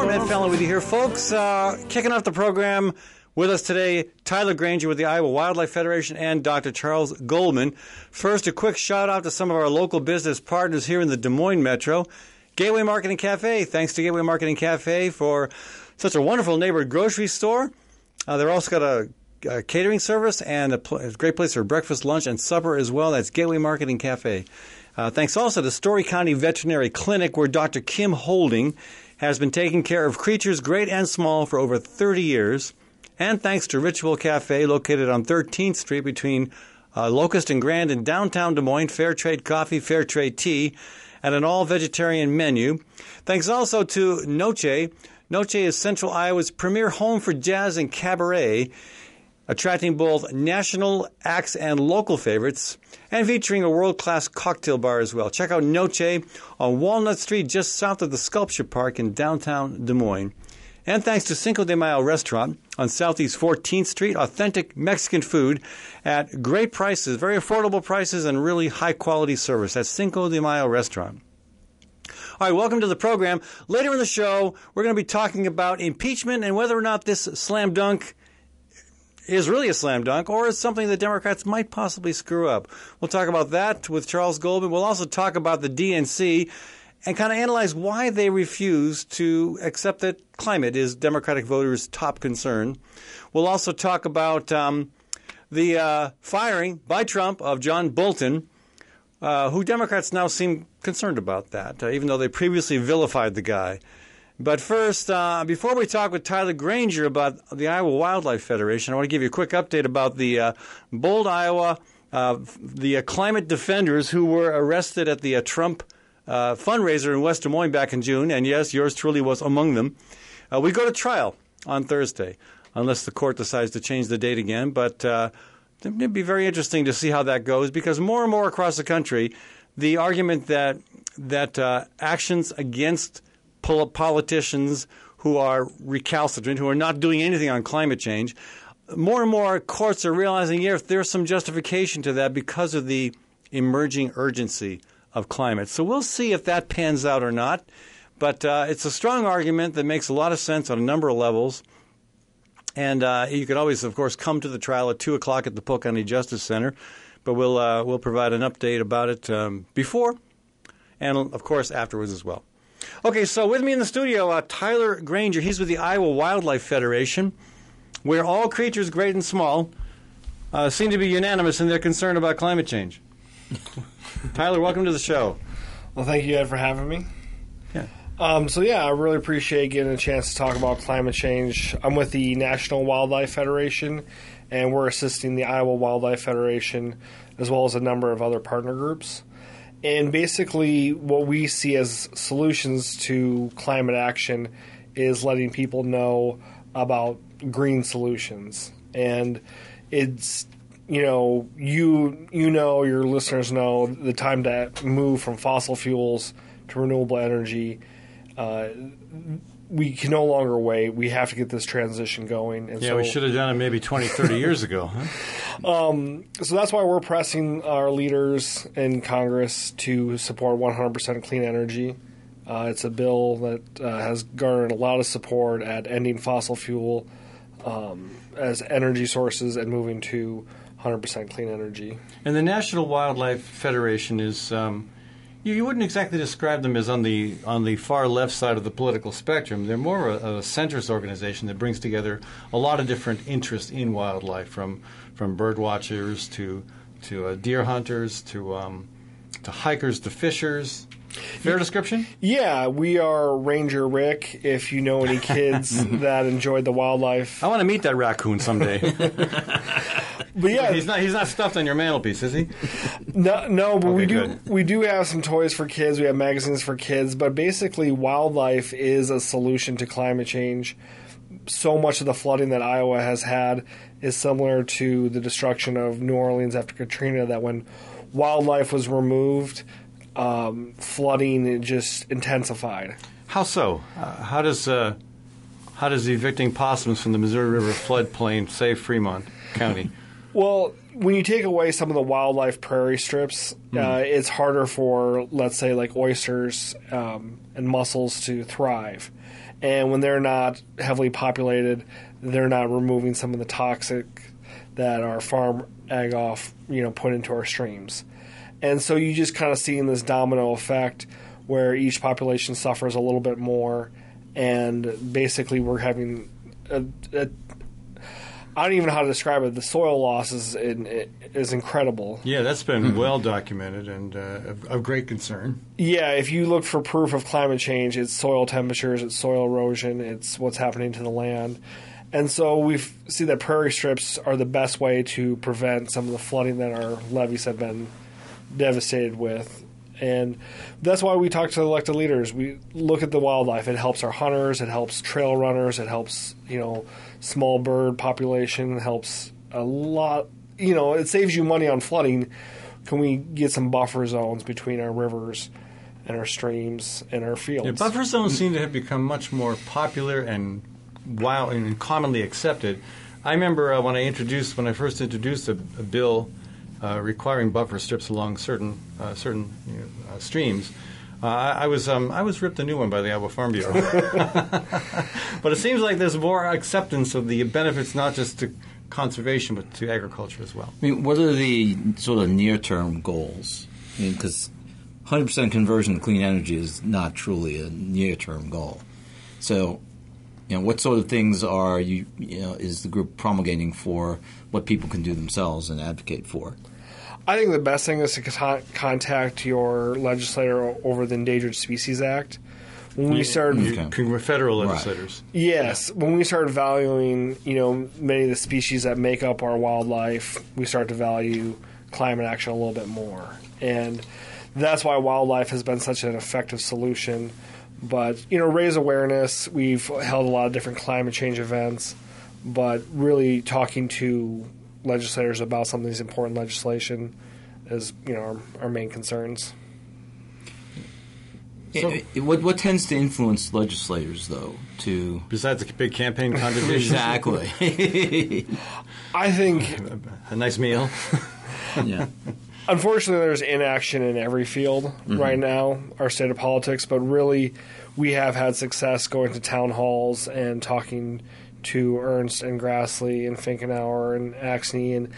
to the Fallon with you here, folks. Uh, kicking off the program with us today, Tyler Granger with the Iowa Wildlife Federation and Dr. Charles Goldman. First, a quick shout out to some of our local business partners here in the Des Moines Metro. Gateway Marketing Cafe. Thanks to Gateway Marketing Cafe for such a wonderful neighborhood grocery store. Uh, they're also got a, a catering service and a, pl- a, great place for breakfast, lunch, and supper as well. That's Gateway Marketing Cafe. Uh, thanks also to Story County Veterinary Clinic, where Dr. Kim Holding has been taking care of creatures great and small for over 30 years. And thanks to Ritual Cafe, located on 13th Street between uh, Locust and Grand in downtown Des Moines, fair trade coffee, fair trade tea, and an all vegetarian menu. Thanks also to Noche. Noche is Central Iowa's premier home for jazz and cabaret, attracting both national acts and local favorites, and featuring a world class cocktail bar as well. Check out Noche on Walnut Street, just south of the Sculpture Park in downtown Des Moines. And thanks to Cinco de Mayo Restaurant on Southeast 14th Street, authentic Mexican food at great prices, very affordable prices, and really high quality service. That's Cinco de Mayo Restaurant. All right, welcome to the program. Later in the show, we're going to be talking about impeachment and whether or not this slam dunk is really a slam dunk or is something that Democrats might possibly screw up. We'll talk about that with Charles Goldman. We'll also talk about the DNC and kind of analyze why they refuse to accept that climate is Democratic voters' top concern. We'll also talk about um, the uh, firing by Trump of John Bolton, uh, who Democrats now seem concerned about that, uh, even though they previously vilified the guy. But first, uh, before we talk with Tyler Granger about the Iowa Wildlife Federation, I want to give you a quick update about the uh, Bold, Iowa, uh, the climate defenders who were arrested at the Trump uh, fundraiser in West Des Moines back in June, and yes, yours truly was among them. Uh, we go to trial on Thursday, unless the court decides to change the date again. But uh, it'd be very interesting to see how that goes because more and more across the country, the argument that that uh, actions against politicians who are recalcitrant, who are not doing anything on climate change, more and more courts are realizing, yeah, there's some justification to that because of the emerging urgency of climate. So we'll see if that pans out or not. But uh, it's a strong argument that makes a lot of sense on a number of levels. And uh, you can always, of course, come to the trial at 2 o'clock at the Polk County Justice Center. But we'll, uh, we'll provide an update about it um, before and, of course, afterwards as well. Okay, so with me in the studio, uh, Tyler Granger. He's with the Iowa Wildlife Federation, where all creatures, great and small, uh, seem to be unanimous in their concern about climate change. Tyler, welcome to the show. Well, thank you, Ed, for having me. Yeah. Um, so yeah, I really appreciate getting a chance to talk about climate change. I'm with the National Wildlife Federation, and we're assisting the Iowa Wildlife Federation as well as a number of other partner groups. And basically, what we see as solutions to climate action is letting people know about green solutions. And it's you know, you you know, your listeners know the time to move from fossil fuels to renewable energy. Uh, we can no longer wait. We have to get this transition going. And yeah, so, we should have done it maybe 20, 30 years ago. Huh? Um, so that's why we're pressing our leaders in Congress to support 100% clean energy. Uh, it's a bill that uh, has garnered a lot of support at ending fossil fuel um, as energy sources and moving to 100% clean energy. And the National Wildlife Federation is. Um, you, you, wouldn't exactly describe them as on the on the far left side of the political spectrum. They're more a, a centrist organization that brings together a lot of different interests in wildlife, from from bird watchers to to uh, deer hunters to um, to hikers to fishers. Fair description? Yeah, we are Ranger Rick. If you know any kids that enjoyed the wildlife, I want to meet that raccoon someday. but yeah, he's not he's not stuffed on your mantelpiece, is he? No, no. But okay, we do good. we do have some toys for kids. We have magazines for kids. But basically, wildlife is a solution to climate change. So much of the flooding that Iowa has had is similar to the destruction of New Orleans after Katrina. That when wildlife was removed, um, flooding just intensified. How so? Uh, how does uh, how does evicting possums from the Missouri River floodplain save Fremont County? Well, when you take away some of the wildlife prairie strips, uh, it's harder for, let's say, like oysters um, and mussels to thrive. And when they're not heavily populated, they're not removing some of the toxic that our farm ag off, you know, put into our streams. And so you just kind of see in this domino effect where each population suffers a little bit more, and basically we're having a, a I don't even know how to describe it. The soil loss is is incredible. Yeah, that's been well documented and uh, of, of great concern. Yeah, if you look for proof of climate change, it's soil temperatures, it's soil erosion, it's what's happening to the land. And so we see that prairie strips are the best way to prevent some of the flooding that our levees have been devastated with. And that's why we talk to elected leaders. We look at the wildlife. It helps our hunters, it helps trail runners, it helps, you know, small bird population, it helps a lot. You know, it saves you money on flooding. Can we get some buffer zones between our rivers and our streams and our fields? Yeah, buffer zones seem to have become much more popular and wow and commonly accepted. I remember uh, when I introduced when I first introduced a, a bill uh, requiring buffer strips along certain uh, certain you know, uh, streams. Uh, I, was um, I was ripped a new one by the Iowa Farm Bureau, but it seems like there's more acceptance of the benefits not just to conservation but to agriculture as well. I mean, what are the sort of near-term goals? I mean, because 100% conversion to clean energy is not truly a near-term goal. So, you know, what sort of things are you, you know, is the group promulgating for what people can do themselves and advocate for? I think the best thing is to con- contact your legislator over the Endangered Species Act. When we mm, started, mm. Okay. Con- Federal legislators. yes, when we started valuing, you know, many of the species that make up our wildlife, we start to value climate action a little bit more, and that's why wildlife has been such an effective solution. But you know, raise awareness. We've held a lot of different climate change events, but really talking to legislators about some of these important legislation is you know our, our main concerns. I- I- what, what tends to influence legislators, though, to Besides the big campaign contributions, exactly? I think a nice meal. yeah. unfortunately there's inaction in every field mm-hmm. right now our state of politics but really we have had success going to town halls and talking to Ernst and Grassley and Finkenauer and Axne and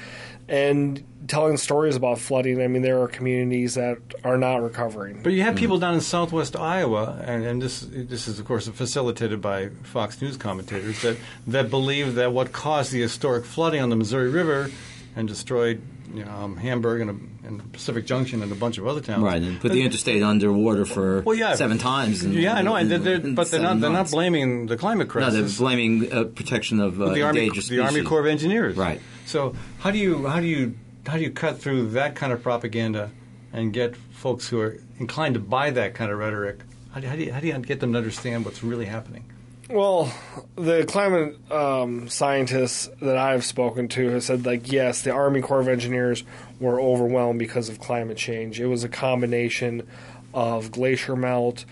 and telling stories about flooding. I mean, there are communities that are not recovering. But you have mm. people down in southwest Iowa, and, and this this is of course facilitated by Fox News commentators that that believe that what caused the historic flooding on the Missouri River and destroyed you know, um, Hamburg and, a, and Pacific Junction and a bunch of other towns. Right, and put the interstate underwater for Well, yeah. seven times. Yeah, I know, and they're, they're, but they're not they're not blaming the climate crisis. No, they're blaming uh, protection of uh, the Army, the Army. Corps of Engineers. Right. So how do you how do you how do you cut through that kind of propaganda and get folks who are inclined to buy that kind of rhetoric? How do, how do you how do you get them to understand what's really happening? Well, the climate um, scientists that I've spoken to have said, like, yes, the Army Corps of Engineers were overwhelmed because of climate change. It was a combination of glacier melt,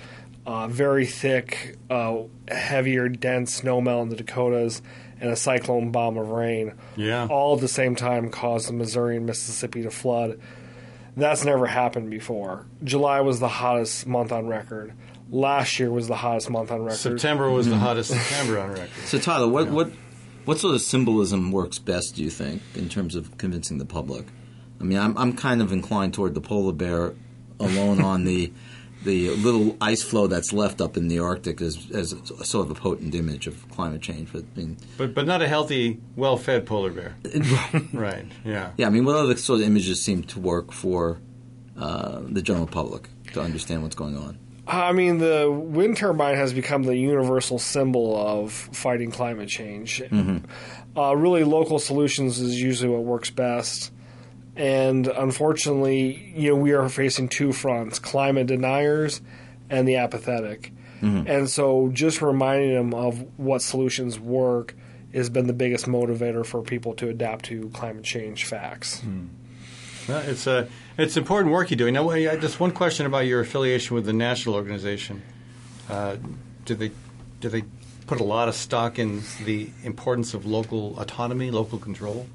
uh, very thick, uh, heavier, dense snow melt in the Dakotas, and a cyclone bomb of rain. Yeah. All at the same time caused the Missouri and Mississippi to flood. That's never happened before. July was the hottest month on record. Last year was the hottest month on record. September was the hottest September on record. So, Tyler, what, what what sort of symbolism works best, do you think, in terms of convincing the public? I mean, I'm I'm kind of inclined toward the polar bear alone on the the little ice floe that's left up in the Arctic as as a sort of a potent image of climate change. But I mean, But but not a healthy, well-fed polar bear. right. Yeah. yeah, I mean, what other sort of images seem to work for uh, the general public to understand what's going on? I mean, the wind turbine has become the universal symbol of fighting climate change. Mm-hmm. Uh, really, local solutions is usually what works best. And unfortunately, you know, we are facing two fronts climate deniers and the apathetic. Mm-hmm. And so, just reminding them of what solutions work has been the biggest motivator for people to adapt to climate change facts. Hmm. Well, it's a it's important work you're doing. Now, just one question about your affiliation with the national organization. Uh, do they do they put a lot of stock in the importance of local autonomy, local control?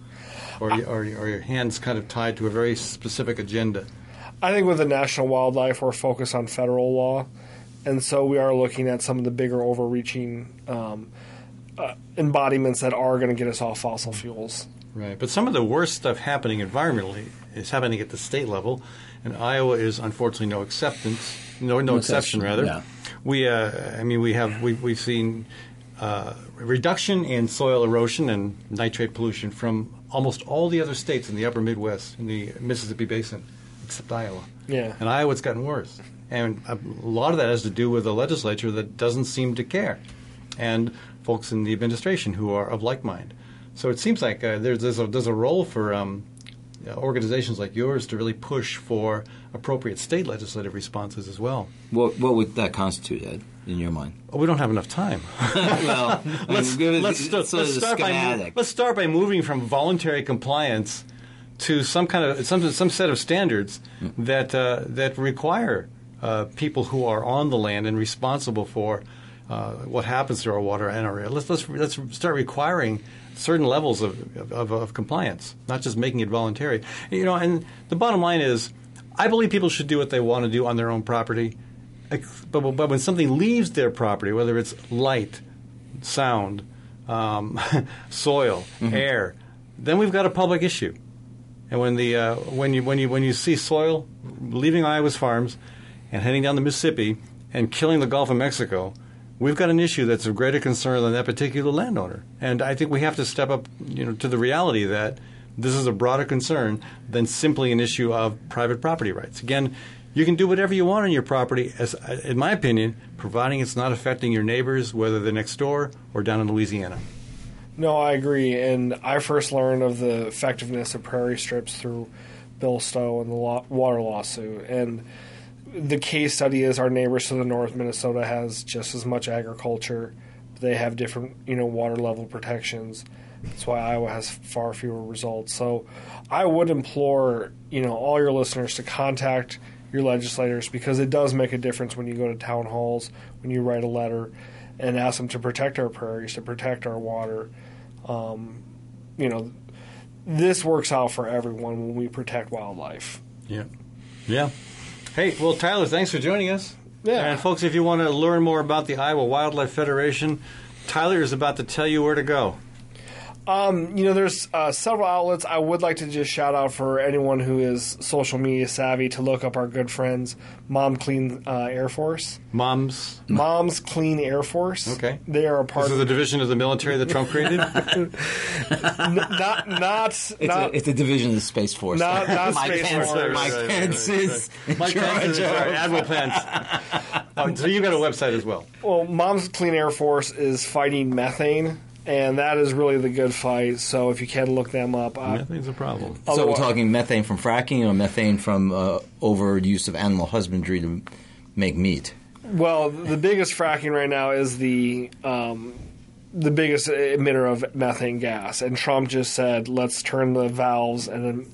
or, or, or your hands kind of tied to a very specific agenda? I think with the national wildlife, we're focused on federal law, and so we are looking at some of the bigger, overreaching um, uh, embodiments that are going to get us off fossil fuels. Right, but some of the worst stuff happening environmentally is happening at the state level, and Iowa is unfortunately no acceptance, no no, exception, exception, rather. yeah. We, uh, I mean, we have we, we've seen uh, reduction in soil erosion and nitrate pollution from almost all the other states in the Upper Midwest, in the Mississippi Basin, except Iowa. Yeah. and Iowa's gotten worse, and a lot of that has to do with a legislature that doesn't seem to care, and folks in the administration who are of like mind. So it seems like uh, there's there's a, there's a role for um, organizations like yours to really push for appropriate state legislative responses as well. What, what would that constitute, Ed, in your mind? Oh, we don't have enough time. well, let's, mean, give let's, sort of let's start by let's start by moving from voluntary compliance to some kind of some some set of standards that uh, that require uh, people who are on the land and responsible for uh, what happens to our water and our air. Let's let's let's start requiring certain levels of, of, of compliance, not just making it voluntary. You know, and the bottom line is, I believe people should do what they want to do on their own property. But, but when something leaves their property, whether it's light, sound, um, soil, air, then we've got a public issue. And when the uh, when you when you when you see soil leaving Iowa's farms and heading down the Mississippi and killing the Gulf of Mexico, we've got an issue that's of greater concern than that particular landowner. And I think we have to step up, you know, to the reality that this is a broader concern than simply an issue of private property rights. Again, you can do whatever you want on your property, as in my opinion, providing it's not affecting your neighbors, whether they're next door or down in Louisiana. No, I agree. And I first learned of the effectiveness of prairie strips through Bill Stowe and the law- water lawsuit. And the case study is our neighbors to the north, Minnesota, has just as much agriculture. They have different, you know, water level protections. That's why Iowa has far fewer results. So I would implore, you know, all your listeners to contact your legislators because it does make a difference when you go to town halls, when you write a letter and ask them to protect our prairies, to protect our water. Um, you know, this works out for everyone when we protect wildlife. Yeah. Yeah. Hey, well, Tyler, thanks for joining us. Yeah. And, folks, if you want to learn more about the Iowa Wildlife Federation, Tyler is about to tell you where to go. Um, you know, there's uh, several outlets. I would like to just shout out for anyone who is social media savvy to look up our good friends, Mom Clean uh, Air Force. Moms. Mom's Clean Air Force. Okay. They are a part This is of a division of the military that Trump created. n- not not It's, not a, it's a division of the Space Force. Not- not Mike Space Pence, Force. Mike Right, right, Pence right, is in Mike Pence is charge right, of- Admiral Pence. Oh, so you got a website as well. Well, Mom's Clean Air Force is fighting methane, and that is really the good fight. So if you can look them up, uh, Methane's a problem. So we're talking methane from fracking or methane from uh, overuse of animal husbandry to make meat? well, the biggest fracking right now is the um, the biggest emitter of methane gas, and Trump just said, "Let's turn the valves and then."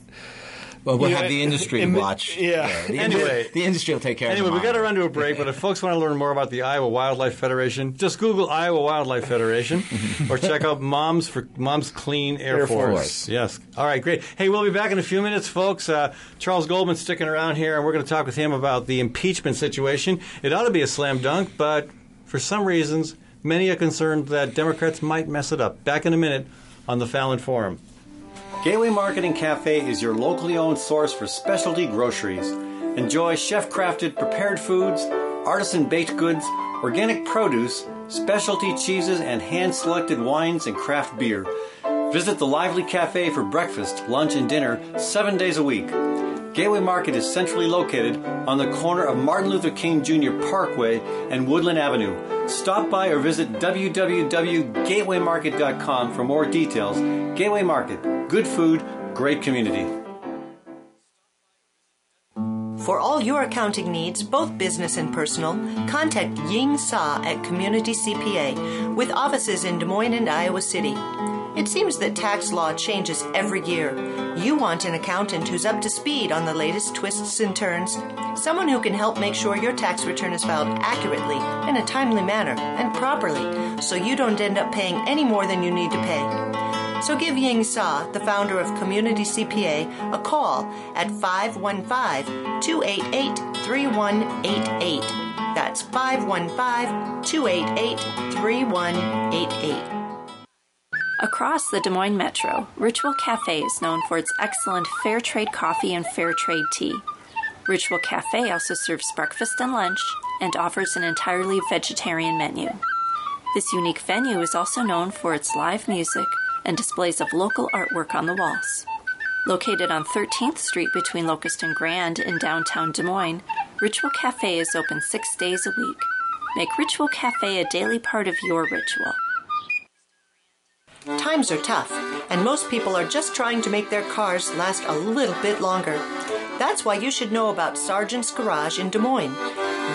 Well, we'll have the industry em- watch. yeah. the, Anyway. the industry will take care Anyway, of it. Anyway, we got to run to a break, but if folks want to learn more about the Iowa Wildlife Federation, just Google Iowa Wildlife Federation or check out Moms for Moms Clean Air, Air Force. Force. Yes. All right, great. Hey, we'll be back in a few minutes, folks. Uh, Charles Goldman's sticking around here, and we're going to talk with him about the impeachment situation. It ought to be a slam dunk, but for some reasons, many are concerned that Democrats might mess it up. Back in a minute on the Fallon Forum. Gateway Marketing Cafe is your locally owned source for specialty groceries. Enjoy chef crafted prepared foods, artisan baked goods, organic produce, specialty cheeses, and hand selected wines and craft beer. Visit the lively cafe for breakfast, lunch, and dinner seven days a week. Gateway Market is centrally located on the corner of Martin Luther King Jr. Parkway and Woodland Avenue. Stop by or visit www.gatewaymarket.com for more details. Gateway Market, good food, great community. For all your accounting needs, both business and personal, contact Ying Sa at Community CPA with offices in Des Moines and Iowa City. It seems that tax law changes every year. You want an accountant who's up to speed on the latest twists and turns, someone who can help make sure your tax return is filed accurately, in a timely manner, and properly, so you don't end up paying any more than you need to pay. So give Ying Sa, the founder of Community CPA, a call at 515 288 3188. That's 515 288 3188. Across the Des Moines Metro, Ritual Cafe is known for its excellent fair trade coffee and fair trade tea. Ritual Cafe also serves breakfast and lunch and offers an entirely vegetarian menu. This unique venue is also known for its live music and displays of local artwork on the walls. Located on 13th Street between Locust and Grand in downtown Des Moines, Ritual Cafe is open six days a week. Make Ritual Cafe a daily part of your ritual. Times are tough, and most people are just trying to make their cars last a little bit longer. That's why you should know about Sargent's Garage in Des Moines.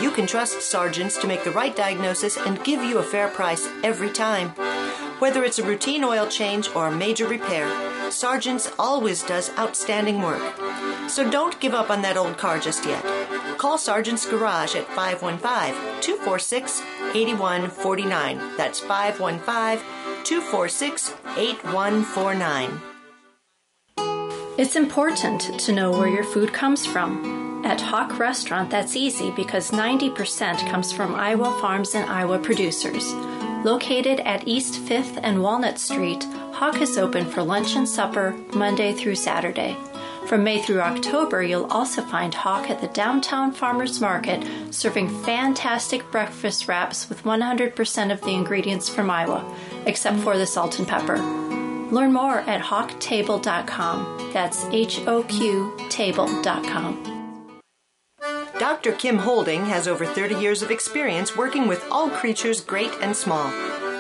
You can trust Sargent's to make the right diagnosis and give you a fair price every time. Whether it's a routine oil change or a major repair, Sargent's always does outstanding work. So don't give up on that old car just yet. Call Sargent's Garage at 515 246 8149. That's 515 246 8149. It's important to know where your food comes from. At HoQ Restaurant, that's easy because 90% comes from Iowa farms and Iowa producers. Located at East 5th and Walnut Street, HoQ is open for lunch and supper Monday through Saturday. From May through October, you'll also find HoQ at the Downtown Farmers Market serving fantastic breakfast wraps with 100% of the ingredients from Iowa, except for the salt and pepper. Learn more at hoqtable.com. That's H O Q table.com. Dr. Kim Holding has over 30 years of experience working with all creatures great and small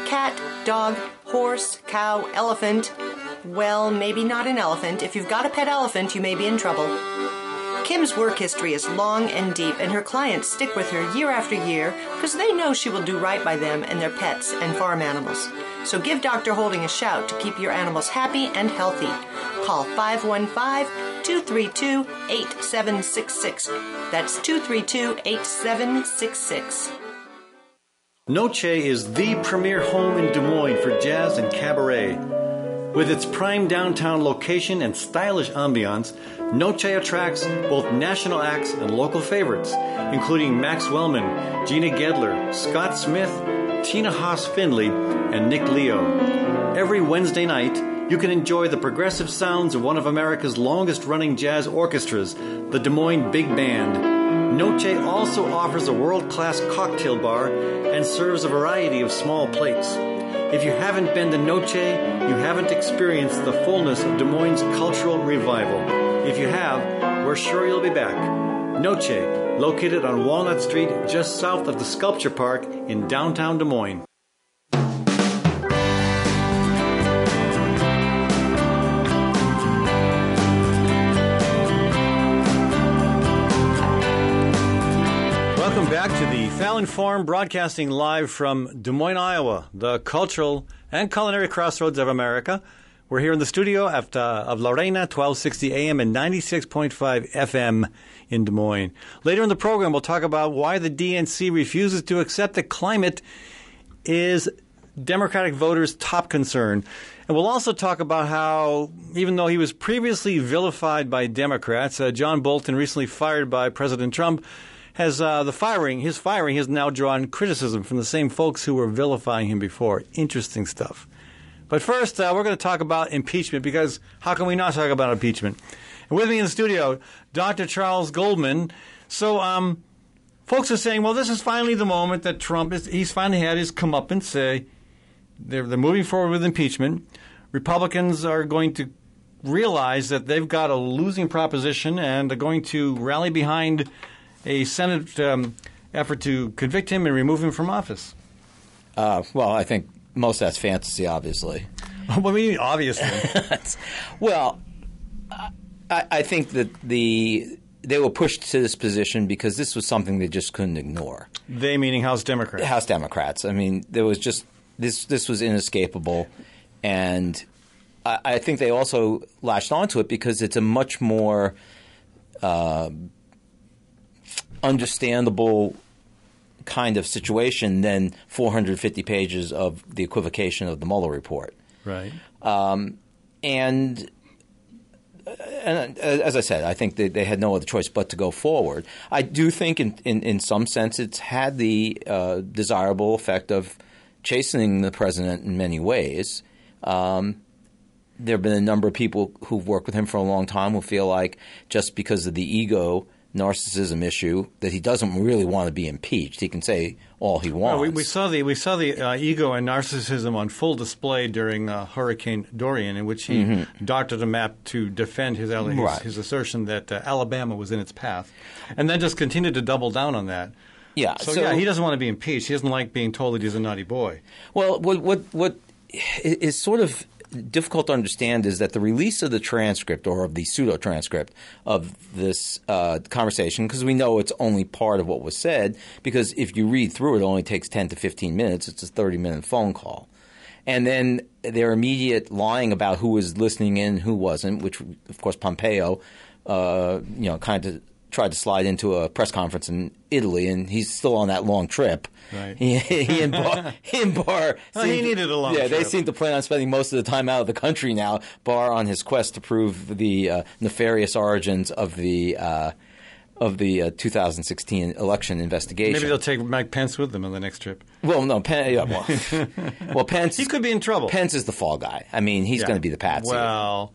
cat, dog, horse, cow, elephant. Well, maybe not an elephant. If you've got a pet elephant, you may be in trouble. Kim's work history is long and deep, and her clients stick with her year after year because they know she will do right by them and their pets and farm animals. So give Dr. Holding a shout to keep your animals happy and healthy. Call 515 232 8766. That's 232 8766. Noche is the premier home in Des Moines for jazz and cabaret. With its prime downtown location and stylish ambiance, Noche attracts both national acts and local favorites, including Max Wellman, Gina Gedler, Scott Smith, Tina Haas Finley, and Nick Leo. Every Wednesday night, you can enjoy the progressive sounds of one of America's longest running jazz orchestras, the Des Moines Big Band. Noche also offers a world class cocktail bar and serves a variety of small plates. If you haven't been to Noche, you haven't experienced the fullness of Des Moines' cultural revival. If you have, we're sure you'll be back. Noche, located on Walnut Street just south of the Sculpture Park in downtown Des Moines. Welcome back to the Fallon Forum, broadcasting live from Des Moines, Iowa, the cultural and culinary crossroads of America. We're here in the studio at, uh, of La Reina, 1260 AM and 96.5 FM in Des Moines. Later in the program, we'll talk about why the DNC refuses to accept that climate is Democratic voters' top concern. And we'll also talk about how, even though he was previously vilified by Democrats, uh, John Bolton, recently fired by President Trump, has uh, the firing, his firing has now drawn criticism from the same folks who were vilifying him before. Interesting stuff. But first, uh, we're going to talk about impeachment because how can we not talk about impeachment? And with me in the studio, Dr. Charles Goldman. So, um, folks are saying, well, this is finally the moment that Trump is, he's finally had his comeuppance. Say they're, they're moving forward with impeachment. Republicans are going to realize that they've got a losing proposition and are going to rally behind a Senate um, effort to convict him and remove him from office. Uh, well, I think most of that's fantasy, obviously. what do you mean, obviously? well, I, I think that the they were pushed to this position because this was something they just couldn't ignore. they meaning House Democrats. House Democrats. I mean, there was just this. This was inescapable, and I, I think they also latched onto it because it's a much more uh, understandable kind of situation than 450 pages of the equivocation of the Mueller report. Right. Um, and and uh, as I said, I think they, they had no other choice but to go forward. I do think, in, in, in some sense, it's had the uh, desirable effect of chastening the president in many ways. Um, there have been a number of people who've worked with him for a long time who feel like just because of the ego narcissism issue that he doesn't really want to be impeached. He can say all he wants. Well, we, we saw the we saw the uh, ego and narcissism on full display during uh, Hurricane Dorian, in which he doctored a map to defend his his, Mm-hmm. Right. his assertion that uh, Alabama was in its path, and then just continued to double down on that. yeah, So, yeah, he doesn't want to be impeached. He doesn't like being told that he's a naughty boy. Well, what what what is sort of difficult to understand is that the release of the transcript or of the pseudo transcript of this uh, conversation, because we know it's only part of what was said, because if you read through it, it only takes ten to fifteen minutes. It's a thirty minute phone call. And then their immediate lying about who was listening in, who wasn't, which of course Pompeo, uh, you know, kind of tried to slide into a press conference in Italy, and he's still on that long trip. Right. He, he and Barr, he and Barr Well, he needed a long Yeah, they seem to plan on spending most of the time out of the country now. Barr on his quest to prove the uh, nefarious origins of the uh, of the uh, 2016 election investigation. Maybe they'll take Mike Pence with them on the next trip. well, no, Pen, yeah, well, well, Pence. He could be in trouble. Pence is the fall guy. I mean, he's Yeah. going to be the patsy. Well,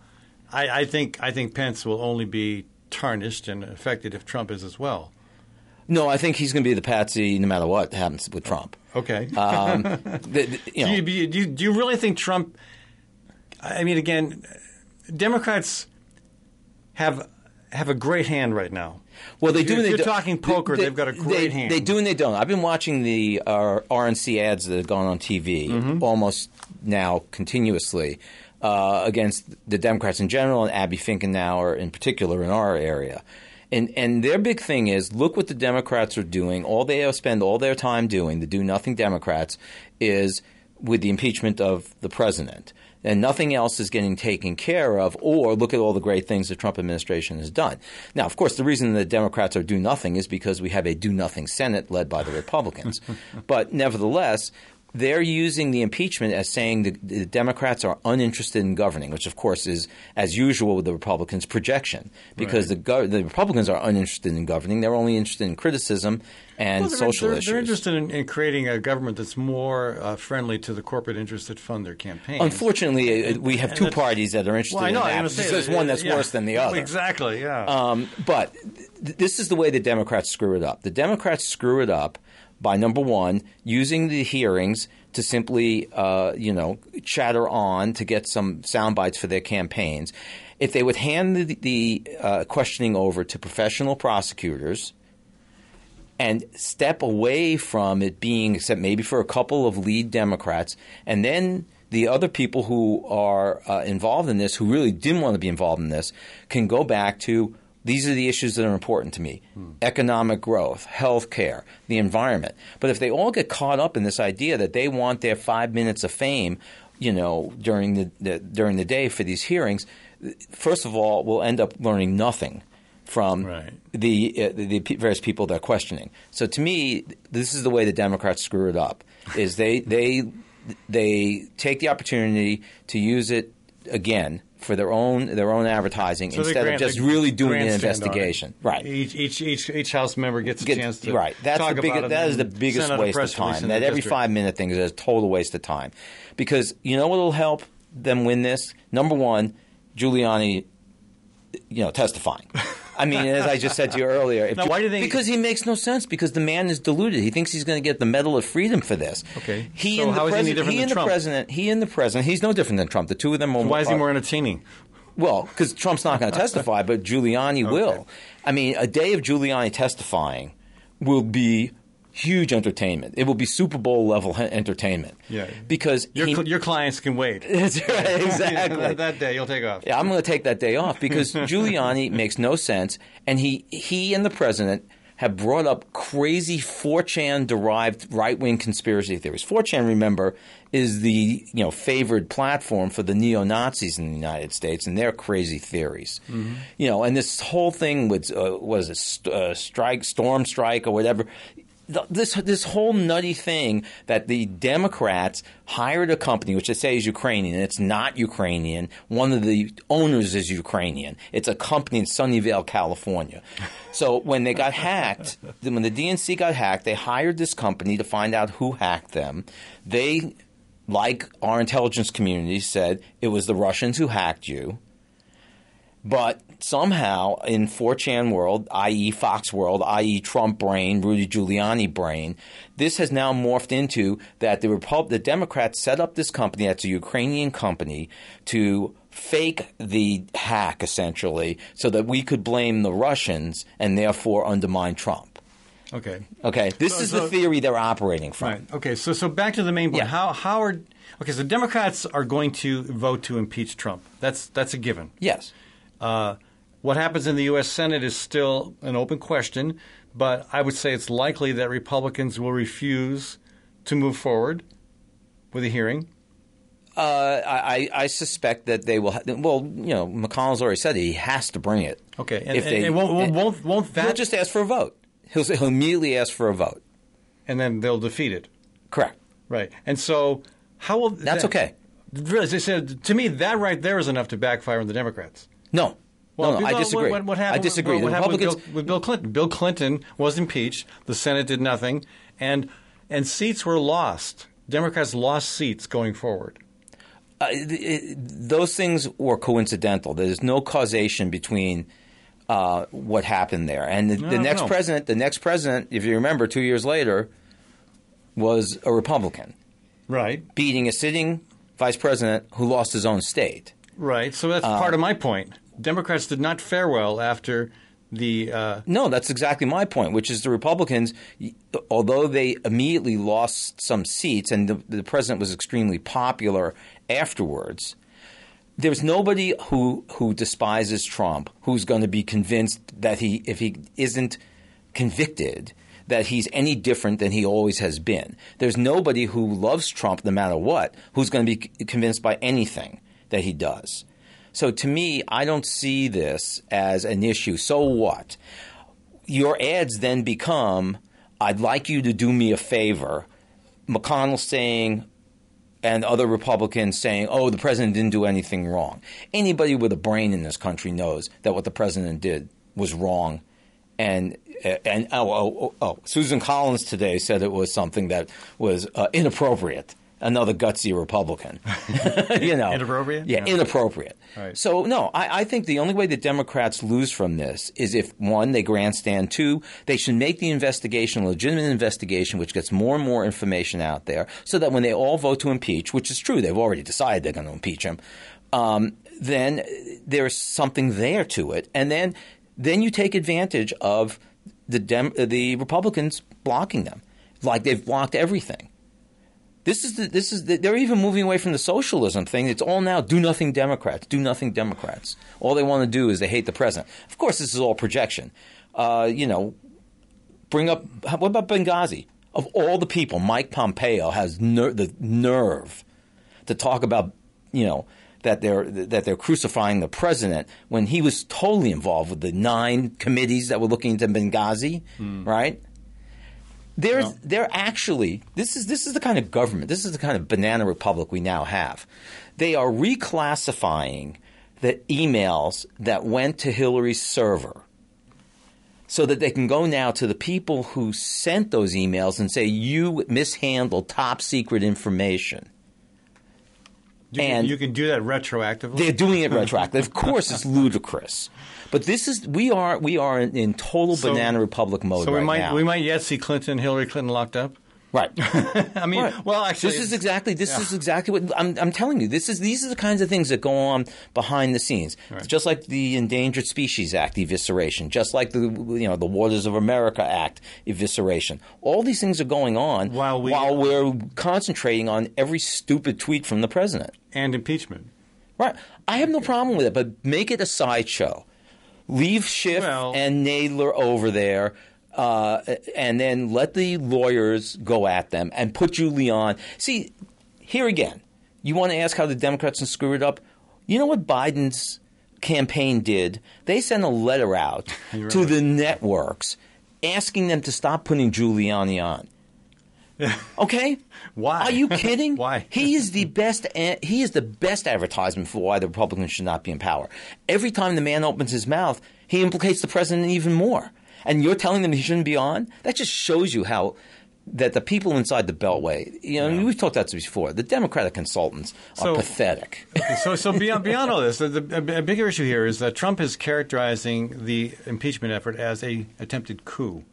I, I think I think Pence will only be tarnished and affected if Trump is as well. no, I think he's going to be the patsy no matter what happens with Trump. Okay. Um, the- the- you know, do, you, do, you, do you really think Trump? I mean, again, Democrats have have a great hand right now. Well, they If do. you're- and they if you're talking poker, They- they've got a they- great hand. They do and they don't. I've been watching the uh, RNC ads that have gone on TV Mm-hmm. almost now continuously uh, against the Democrats in general and Abby Finkenauer in particular in our area. And and their big thing is look what the Democrats are doing. All they spend all their time doing, the do nothing Democrats, is with the impeachment of the president and nothing else is getting taken care of, or look at all the great things the Trump administration has done. Now, of course, the reason the Democrats are do nothing is because we have a do nothing Senate led by the Republicans. but nevertheless, they're using the impeachment as saying the, the Democrats are uninterested in governing, which of course is, as usual with the Republicans, projection. Because the, the Republicans are uninterested in governing; they're only interested in criticism and Well, they're, social they're, issues. They're interested in, in creating a government that's more uh, friendly to the corporate interests that fund their campaign. Unfortunately, uh, we have two parties that are interested well, I in know. that. I'm gonna say There's that, one that's yeah. worse than the other. Exactly. Yeah. Um, but th- this is the way the Democrats screw it up. The Democrats screw it up by number one using the hearings to simply, uh, you know, chatter on to get some sound bites for their campaigns. If they would hand the, the uh, questioning over to professional prosecutors and step away from it being, except maybe for a couple of lead Democrats, and then the other people who are uh, involved in this, who really didn't want to be involved in this, can go back to these are the issues that are important to me economic growth, health care, the environment. But if they all get caught up in this idea that they want their five minutes of fame, you know, during the, the during the day for these hearings, first of all, we'll end up learning nothing from Right. the, uh, the the various people they're questioning. So to me, this is the way the Democrats screw it up: is they they they take the opportunity to use it again for their own their own advertising So instead of just really doing an grandstand on it. investigation. Right. Each each each each House member gets a Get- chance to right. That's talk the biggest, that is the biggest send out a waste of time. That every district. five minute thing is a total waste of time. Because you know what will help them win this? Number one, Giuliani, you know, testifying. I mean, as I just said to you earlier, if Now, why do they- Because he makes no sense. Because the man is deluded. He thinks he's going to get the Medal of Freedom for this. Okay. He So and the how is he any president. he than and the Trump? president. He and the president. He's no different than Trump. The two of them are. Why is he more entertaining? well, because Trump's not going to testify, but Giuliani will. I mean, a day of Giuliani testifying will be huge entertainment. It will be Super Bowl level entertainment. Yeah. Because Your he, cl- your clients can wait. That's right, exactly. that day you'll take off. Yeah, I'm going to take that day off because Giuliani makes no sense, and he he and the president have brought up crazy 4chan derived right wing conspiracy theories. 4chan, remember, is the you know favored platform for the neo Nazis in the United States and their crazy theories. You know, and this whole thing with uh, was a st- uh, strike, storm strike, or whatever. Th- this this whole nutty thing that the Democrats hired a company which they say is Ukrainian. It's not Ukrainian. One of the owners is Ukrainian. It's a company in Sunnyvale, California. So when they got hacked, when the DNC got hacked, they hired this company to find out who hacked them. They, like our intelligence community, said it was the Russians who hacked you. But somehow in 4chan world, i.e. Fox world, i.e. Trump brain, Rudy Giuliani brain, this has now morphed into that the Repub- the Democrats set up this company that's a Ukrainian company to fake the hack essentially so that we could blame the Russians and therefore undermine Trump. Okay. Okay, this So- is so- the theory they're operating from. Right. Okay. So so back to the main point. Yeah. How how are okay? So Democrats are going to vote to impeach Trump. That's that's a given. Yes. Uh, what happens in the U.S. Senate is still an open question, but I would say it's likely that Republicans will refuse to move forward with a hearing. Uh, I, I suspect that they will. Ha- well, you know, McConnell's already said he has to bring it. Okay, and, If and, they- and won't, won't, won't, won't He'll that just ask for a vote. He'll, he'll immediately ask for a vote. and then they'll defeat it, Correct. right? And so, how will That's that- okay. Really, I said, to me, that right there is enough to backfire on the Democrats. No. No, no, I disagree. What, what happened, I disagree. What, the happened with Bill, with Bill Clinton? Bill Clinton was impeached. The Senate did nothing, and and seats were lost. Democrats lost seats going forward. uh, it- it- those things were coincidental. There's no causation between uh, what happened there. And the, the next president, the next president, if you remember, two years later, was a Republican Right. beating a sitting vice president who lost his own state. Right. So that's part of my point. Democrats did not fare well after the. Uh, No, that's exactly my point, which is the Republicans, although they immediately lost some seats and the, the president was extremely popular afterwards, there's nobody who, who despises Trump who's going to be convinced that he, if he isn't convicted, that he's any different than he always has been. There's nobody who loves Trump no matter what who's going to be convinced by anything that he does. So to me, I don't see this as an issue. So what? Your ads then become, I'd like you to do me a favor. McConnell saying, and other Republicans saying, oh, the president didn't do anything wrong. Anybody with a brain in this country knows that what the president did was wrong. And, and oh, oh, oh, oh, Susan Collins today said it was something that was uh, inappropriate. Another gutsy Republican. you know. Inappropriate? Yeah, Yeah. inappropriate. Right. So no, I, I think the only way the Democrats lose from this is if one, they grandstand. Two, they should make the investigation a legitimate investigation, which gets more and more information out there, so that when they all vote to impeach, which is true, they've already decided they're going to impeach him, um, then there's something there to it, and then then you take advantage of the Dem- the Republicans blocking them, like they've blocked everything. This is the, this is the, they're even moving away from the socialism thing. It's all now do nothing Democrats, do nothing Democrats. All they want to do is they hate the president. Of course, this is all projection. Uh, you know, bring up what about Benghazi? Of all the people, Mike Pompeo has ner- the nerve to talk about you know that they're that they're crucifying the president when he was totally involved with the nine committees that were looking into Benghazi, right? They're they're actually this is this is the kind of government this is the kind of banana republic we now have. They are reclassifying the emails that went to Hillary's server so that they can go now to the people who sent those emails and say you mishandled top secret information. you, And- you can do that retroactively. They're doing it retroactively. Of course, it's ludicrous. But this is we are we are in, in total So- banana republic mode so we right might now. we might yet see Clinton, Hillary Clinton locked up. right. I mean, Right. well, actually, this is exactly this is exactly what I'm, I'm telling you. This is these are the kinds of things that go on behind the scenes. Just like the Endangered Species Act evisceration, just like the you know the Waters of America Act evisceration. All these things are going on While we- while we're concentrating on every stupid tweet from the president. and impeachment. Right. I have no problem with it, but make it a sideshow. Leave Schiff Well- and Nadler over there, uh, and then let the lawyers go at them and put Julie on. See, here again, you want to ask how the Democrats can screw it up? You know what Biden's campaign did? They sent a letter out to the networks asking them to stop putting Giuliani on. Okay, Why? Are you kidding? Why? He is the best. He is the best advertisement for why the Republicans should not be in power. Every time the man opens his mouth, he implicates the president even more. And you're telling them he shouldn't be on? That just shows you how that the people inside the Beltway, you know, and we've talked about this before. The Democratic consultants are So- pathetic. so, so beyond beyond all this, the, the, a bigger issue here is that Trump is characterizing the impeachment effort as a attempted coup.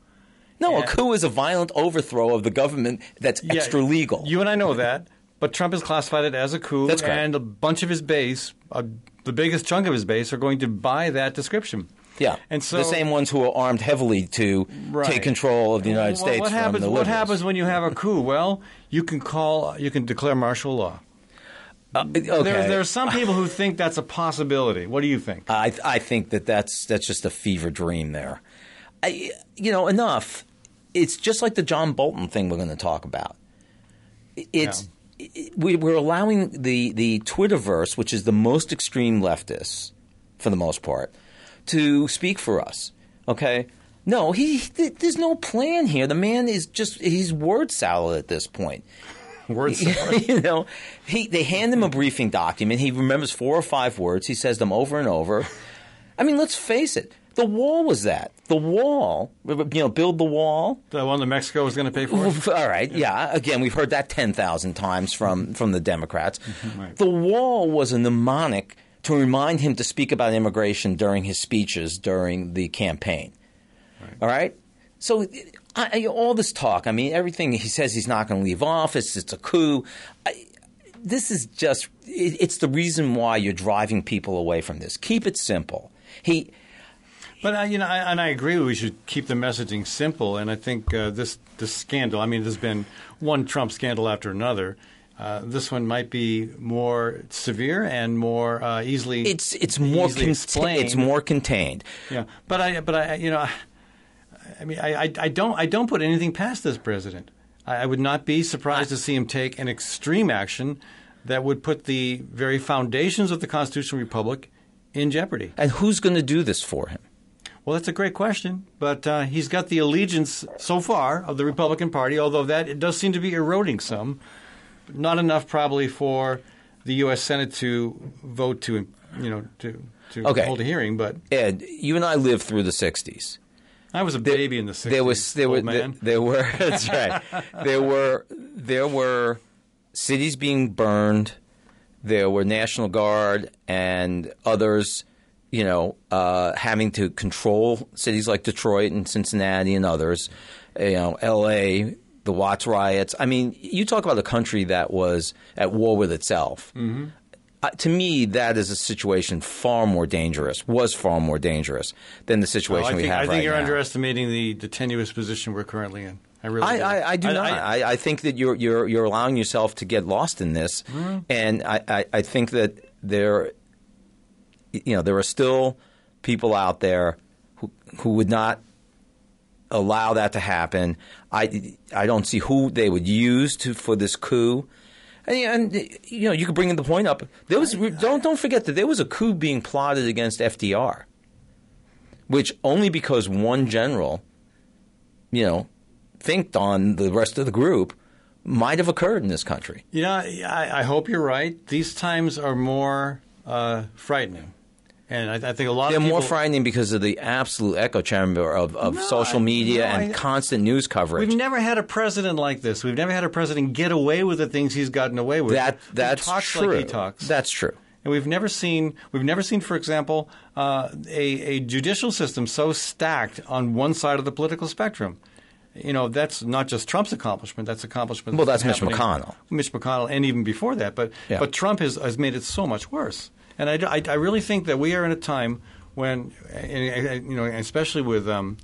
No, Yeah. a coup is a violent overthrow of the government that's Yeah, extra legal. You and I know that, but Trump has classified it as a coup, That's correct. and a bunch of his base, uh, the biggest chunk of his base, are going to buy that description. yeah, and so the same ones who are armed heavily to Right. take control of the United Well, States What from happens? What happens when you have a coup? Well, you can call, you can declare martial law. Uh, okay. There, there are some people who think that's a possibility. What do you think? I I think that that's that's just a fever dream there. I, you know, enough. It's just like the John Bolton thing we're going to talk about. It's it- we, we're allowing the the Twitterverse, which is the most extreme leftists, for the most part, to speak for us. Okay. No, he. th- There's no plan here. The man is just—he's word salad at this point. Words. you know, he they hand him a briefing document. He remembers four or five words. He says them over and over. I mean, let's face it. The wall was that. The wall, you know, build the wall. the one that Mexico was going to pay for. All right, yeah. Again, we've heard that ten thousand times from from the Democrats. Mm-hmm. Right. The wall was a mnemonic to remind him to speak about immigration during his speeches during the campaign. All right. So I, I- all this talk, I mean, everything he says he's not going to leave office. It's a coup. I, this is just. It, it's the reason why you're driving people away from this. Keep it simple. He. But uh, you know, I, and I agree. We should keep the messaging simple. And I think uh, this this scandal. I mean, there's been one Trump scandal after another. Uh, this one might be more severe and more uh, easily. It's it's more easily conta- it's more contained. Yeah, but I, but I, you know, I- I mean, I, I, I don't, I don't put anything past this president. I, I would not be surprised to see him take an extreme action that would put the very foundations of the constitutional republic in jeopardy. And who's going to do this for him? Well, that's a great question, but uh, he's got the allegiance so far of the Republican Party, although that it does seem to be eroding some. Not enough, probably, for the U.S. Senate to vote to, you know, to to Okay. hold a hearing. But Ed, you and I lived through the '60s. I was a baby in the '60s. There was there were there, there were that's right. There were there were cities being burned. There were National Guard and others, you know, uh, having to control cities like Detroit and Cincinnati and others. You know, L.A. The Watts riots. I mean, you talk about a country that was at war with itself. Mm-hmm. Uh, to me, that is a situation far more dangerous. Was far more dangerous than the situation Well, I we think, have I think right you're now. underestimating the, the tenuous position we're currently in. I really do. I, I, I do not. I, I think that you're you're you're allowing yourself to get lost in this, Mm-hmm. and I, I, I think that there, you know, there are still people out there who who would not allow that to happen. I I don't see who they would use to for this coup. And, and you know, you could bring the point up. There was don't don't forget that there was a coup being plotted against FDR, which only because one general, you know, thinked on the rest of the group, might have occurred in this country. You know, I, I hope you're right. These times are more uh, frightening. And I, I think a lot of They're people... more frightening because of the absolute echo chamber of, of No, social I- media no, and I- constant news coverage. We've never had a president like this. We've never had a president get away with the things he's gotten away with. that that's talks true. like he talks. That's true. And we've never seen, we've never seen, for example, uh, a, a judicial system so stacked on one side of the political spectrum. You know, that's not just Trump's accomplishment. That's accomplishment. Well, that's Mitch happening- McConnell. Mitch McConnell, and even before that. But Yeah. but Trump has, has made it so much worse. And I, I, I really think that we are in a time when, you know, especially with um,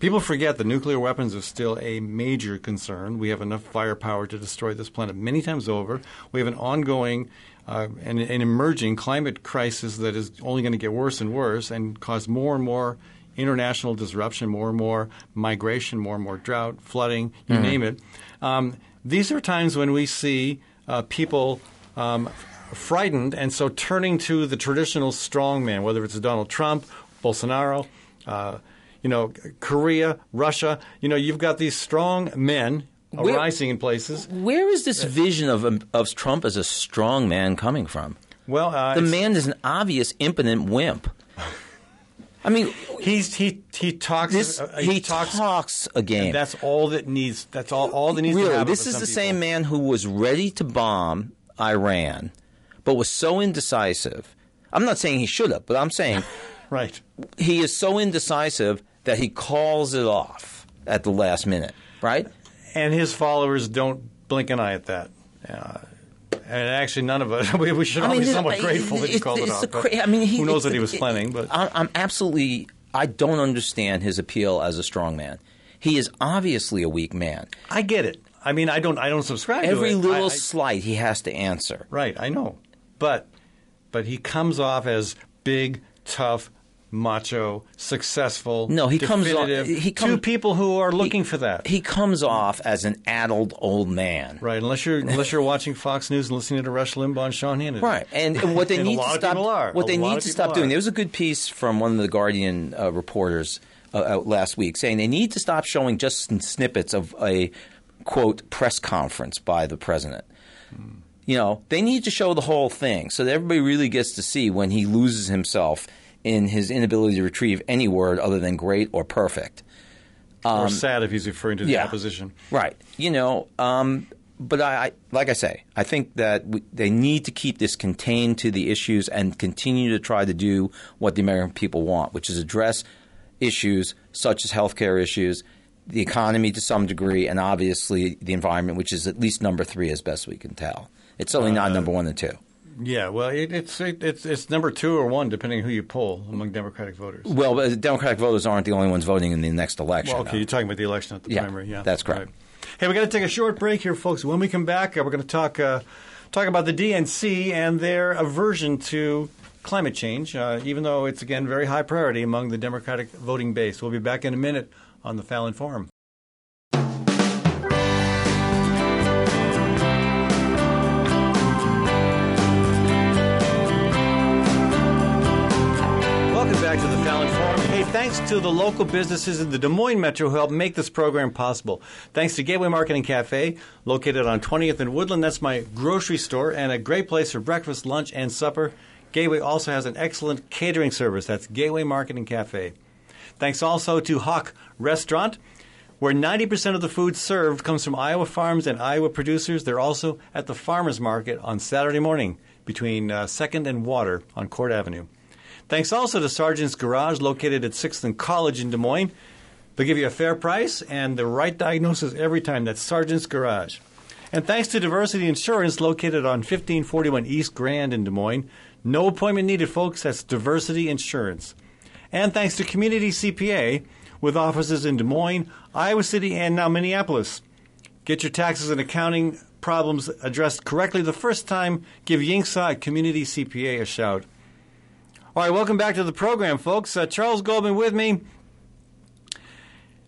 people forget that nuclear weapons are still a major concern. We have enough firepower to destroy this planet many times over. We have an ongoing uh, and an emerging climate crisis that is only going to get worse and worse and cause more and more international disruption, more and more migration, more and more drought, flooding, you name it. Um, these are times when we see uh, people um, frightened and so turning to the traditional strongman, whether it's Donald Trump, Bolsonaro, uh, you know, Korea, Russia. You know, you've got these strong men Where- arising in places. Where is this vision of of Trump as a strong man coming from? Well, uh, The man is an obvious impotent wimp. I mean, he's he he talks. this uh, he, talks. talks a game. that's all that needs. That's all. All that needs really, this is the people. same man who was ready to bomb Iran, but was so indecisive. I'm not saying he should have, but I'm saying Right. he is so indecisive that he calls it off at the last minute, right? and his followers don't blink an eye at that. Uh, and actually, none of us. We, we should all be this- somewhat grateful that he it's- called it off. cra- I mean, he, who knows what he was planning? But I- I'm absolutely. I don't understand his appeal as a strong man. He is obviously a weak man. I get it. I mean, I don't. I don't subscribe Every to it. little I- I- slight he has to answer. right. I know, but but he comes off as big, tough, macho, successful. No, he comes off- he to come- people who are looking He- for that. He comes off as an addled old man. Right, unless you're unless you're watching Fox News and listening to Rush Limbaugh and Sean Hannity. Right, and, and what they And need to stop are. what A they need to stop doing. There was a good piece from one of the Guardian uh, reporters uh, out last week saying they need to stop showing just snippets of a quote press conference by the president. You know, they need to show the whole thing so that everybody really gets to see when he loses himself in his inability to retrieve any word other than great or perfect. or sad if he's referring to the yeah. opposition. Right. You know, um, but I, I, like I say, I think that we, they need to keep this contained to the issues and continue to try to do what the American people want, which is address issues such as healthcare issues, the economy to some degree, and obviously the environment, which is at least number three as best we can tell. It's certainly not number one and two. Yeah, well, it, it's it, it's it's number two or one, depending who you poll among Democratic voters. Well, but Democratic voters aren't the only ones voting in the next election. Well, okay, though. you're talking about the election at the Yeah, primary. Yeah, that's correct. Right. Hey, we got to take a short break here, folks. When we come back, uh, we're going to talk uh, talk about the DNC and their aversion to climate change, uh, even though it's again very high priority among the Democratic voting base. We'll be back in a minute on the Fallon Forum. Thanks to the local businesses in the Des Moines Metro who helped make this program possible. Thanks to Gateway Market and Cafe, located on 20th and Woodland. That's my grocery store and a great place for breakfast, lunch, and supper. Gateway also has an excellent catering service. That's Gateway Market and Cafe. Thanks also to HoQ Restaurant, where 90% of the food served comes from Iowa farms and Iowa producers. They're also at the farmers market on Saturday morning between uh, 2nd and Water on Court Avenue. Thanks also to Sergeant's Garage, located at 6th and College in Des Moines. They'll give you a fair price and the right diagnosis every time. That's Sergeant's Garage. And thanks to Diversity Insurance, located on 1541 East Grand in Des Moines. No appointment needed, folks. That's Diversity Insurance. And thanks to Community CPA, with offices in Des Moines, Iowa City, and now Minneapolis. Get your taxes and accounting problems addressed correctly the first time. Give Yingsa at Community CPA a shout. All right, welcome back to the program, folks. Uh, Charles Goldman with me.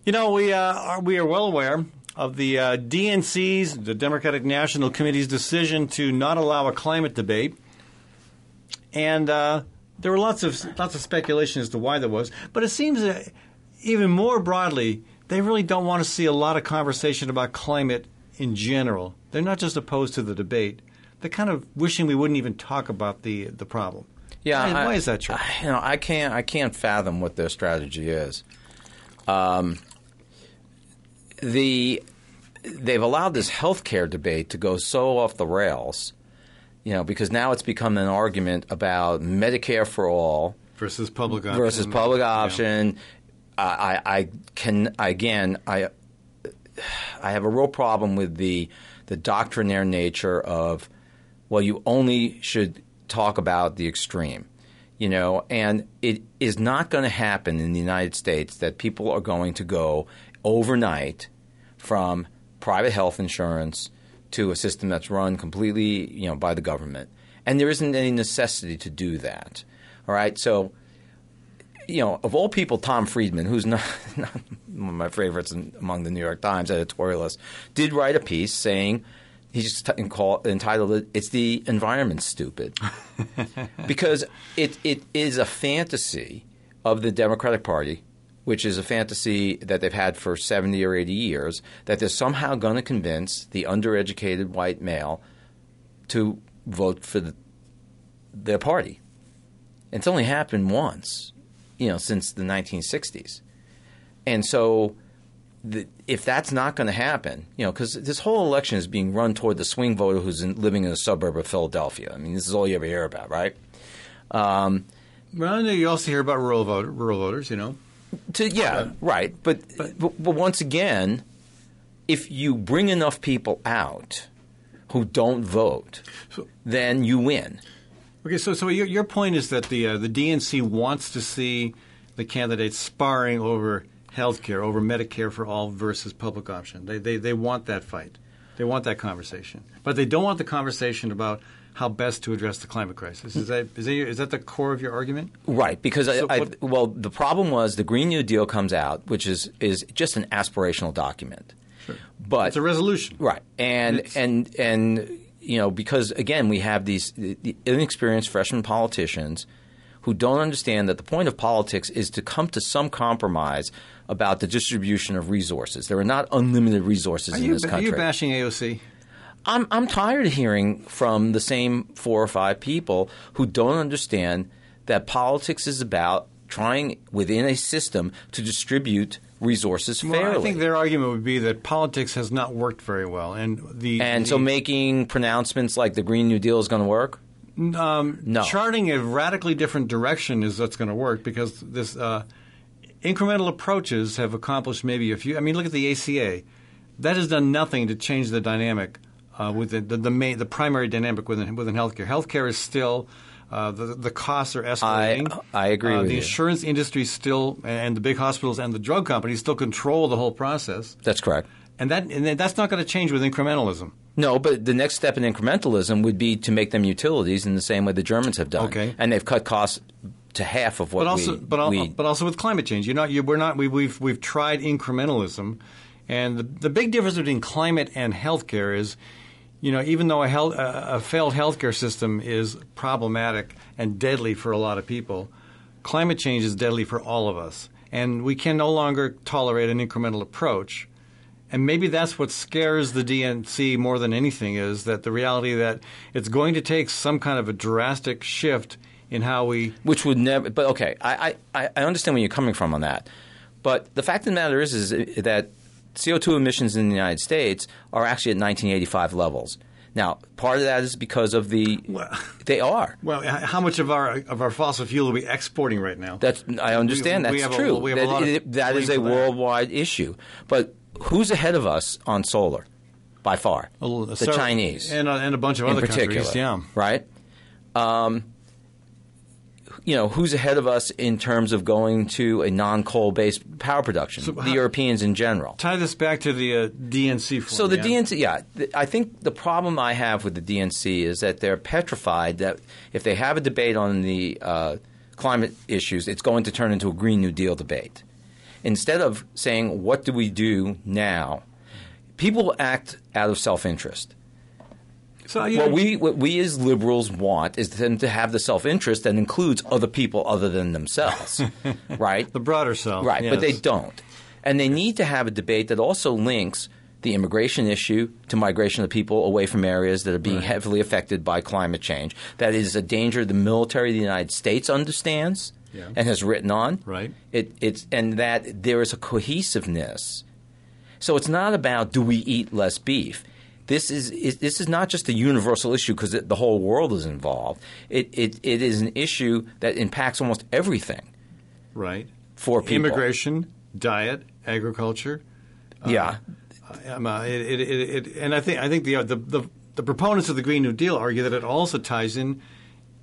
You know, we uh, are we are well aware of the uh, DNC's, the Democratic National Committee's decision to not allow a climate debate, and uh, there were lots of lots of speculation as to why that was. But it seems that even more broadly, they really don't want to see a lot of conversation about climate in general. They're not just opposed to the debate; they're kind of wishing we wouldn't even talk about the the problem. Yeah, why, I- why is that, true? I- You know, I can't. I can't fathom what their strategy is. Um, the they've allowed this healthcare debate to go so off the rails. You know, because now it's become an argument about Medicare for all versus public option. versus public option. I, I, I can again. I I have a real problem with the the doctrinaire nature of well, you only should talk about the extreme, you know, and it is not going to happen in the United States that people are going to go overnight from private health insurance to a system that's run completely, you know, by the government, and there isn't any necessity to do that. All right, so you know, of all people, Tom Friedman, who's not, not one of my favorites among the New York Times editorialists, did write a piece saying he just t- call, entitled it "It's the environment, stupid," because it it is a fantasy of the Democratic Party which is a fantasy that they've had for 70 or 80 years, that they're somehow going to convince the undereducated white male to vote for the, their party. It's only happened once, you know, since the 1960s. And so the, if that's not going to happen, you know, because this whole election is being run toward the swing voter who's in, living in a suburb of Philadelphia. I mean, this is all you ever hear about, right? Um, Well, you also hear about rural voter, rural voters. You know, to yeah, right. But, but but once again, if you bring enough people out who don't vote, then you win. Okay, so so your, your point is that the uh, the DNC wants to see the candidates sparring over health care, over Medicare for all versus public option. They, they they want that fight. They want that conversation, but they don't want the conversation about how best to address the climate crisis. Is that is that, that the core of your argument? Right, because So I, I, well, the problem was the Green New Deal comes out, which is is just an aspirational document. But It's a resolution. Right, and It's- and and you know because again we have these the, the inexperienced freshman politicians who don't understand that the point of politics is to come to some compromise about the distribution of resources. There are not unlimited resources Are in you, this ba- are country. you bashing AOC? I'm I'm tired of hearing from the same four or five people who don't understand that politics is about trying within a system to distribute resources fairly. Well, I think their argument would be that politics has not worked very well, and the and the, so making pronouncements like the Green New Deal is going to work. um, No. charting a radically different direction is what's going to work because this uh, incremental approaches have accomplished maybe a few. I mean, look at the ACA; that has done nothing to change the dynamic uh, within the the, main, the primary dynamic within within healthcare. Healthcare is still. Uh, the the costs are escalating. I agree Uh, with the you. insurance industry still, and the big hospitals and the drug companies still control the whole process, That's correct. and that and that's not going to change with incrementalism. No, but the next step in incrementalism would be to make them utilities in the same way the Germans have done. Okay. and they've cut costs to half of what but also, we, but, al- we but also with climate change, you're not, you, we're not. We, we've we've tried incrementalism, and the, the big difference between climate and healthcare is, you know, even though a, health, a failed healthcare system is problematic and deadly for a lot of people, climate change is deadly for all of us, and we can no longer tolerate an incremental approach. And maybe that's what scares the DNC more than anything is that the reality that it's going to take some kind of a drastic shift in how we which would never. But okay, I, I, I understand where you're coming from on that. But the fact of the matter is, is that CO2 emissions in the United States are actually at 1985 levels. Now, part of that is because of the. Well- they are. Well, how much of our of our fossil fuel are we exporting right now? That's I understand. We- we that's a- true. we have a That- lot of it- that is a blame for that. worldwide issue. But who's ahead of us on solar? By far, A little- the several- Chinese and a, and a bunch of in other particular, countries. Yeah, right. Um, you know, who's ahead of us in terms of going to a non-coal based power production? So the how- Europeans in general. tie this back to the uh, DNC. For So the yeah. DNC, yeah, th- I think the problem I have with the DNC is that they're petrified that if they have a debate on the uh, climate issues, it's going to turn into a Green New Deal debate. Instead of saying, what do we do now? People act out of self interest. So you know, we what we as liberals want is them to have the self interest that includes other people other than themselves, right? the broader self, Right, but they don't. And they need to have a debate that also links the immigration issue to migration of people away from areas that are being heavily affected by climate change. That is a danger the military of the United States understands Yeah. and has written on. Right. It, it's and that there is a cohesiveness. So it's not about do we eat less beef. This is, is this is not just a universal issue because the whole world is involved. It, it it is an issue that impacts almost everything right for people. immigration, diet, agriculture. Yeah. Um, uh, it, it, it, and I think I think the, the the the proponents of the Green New Deal argue that it also ties in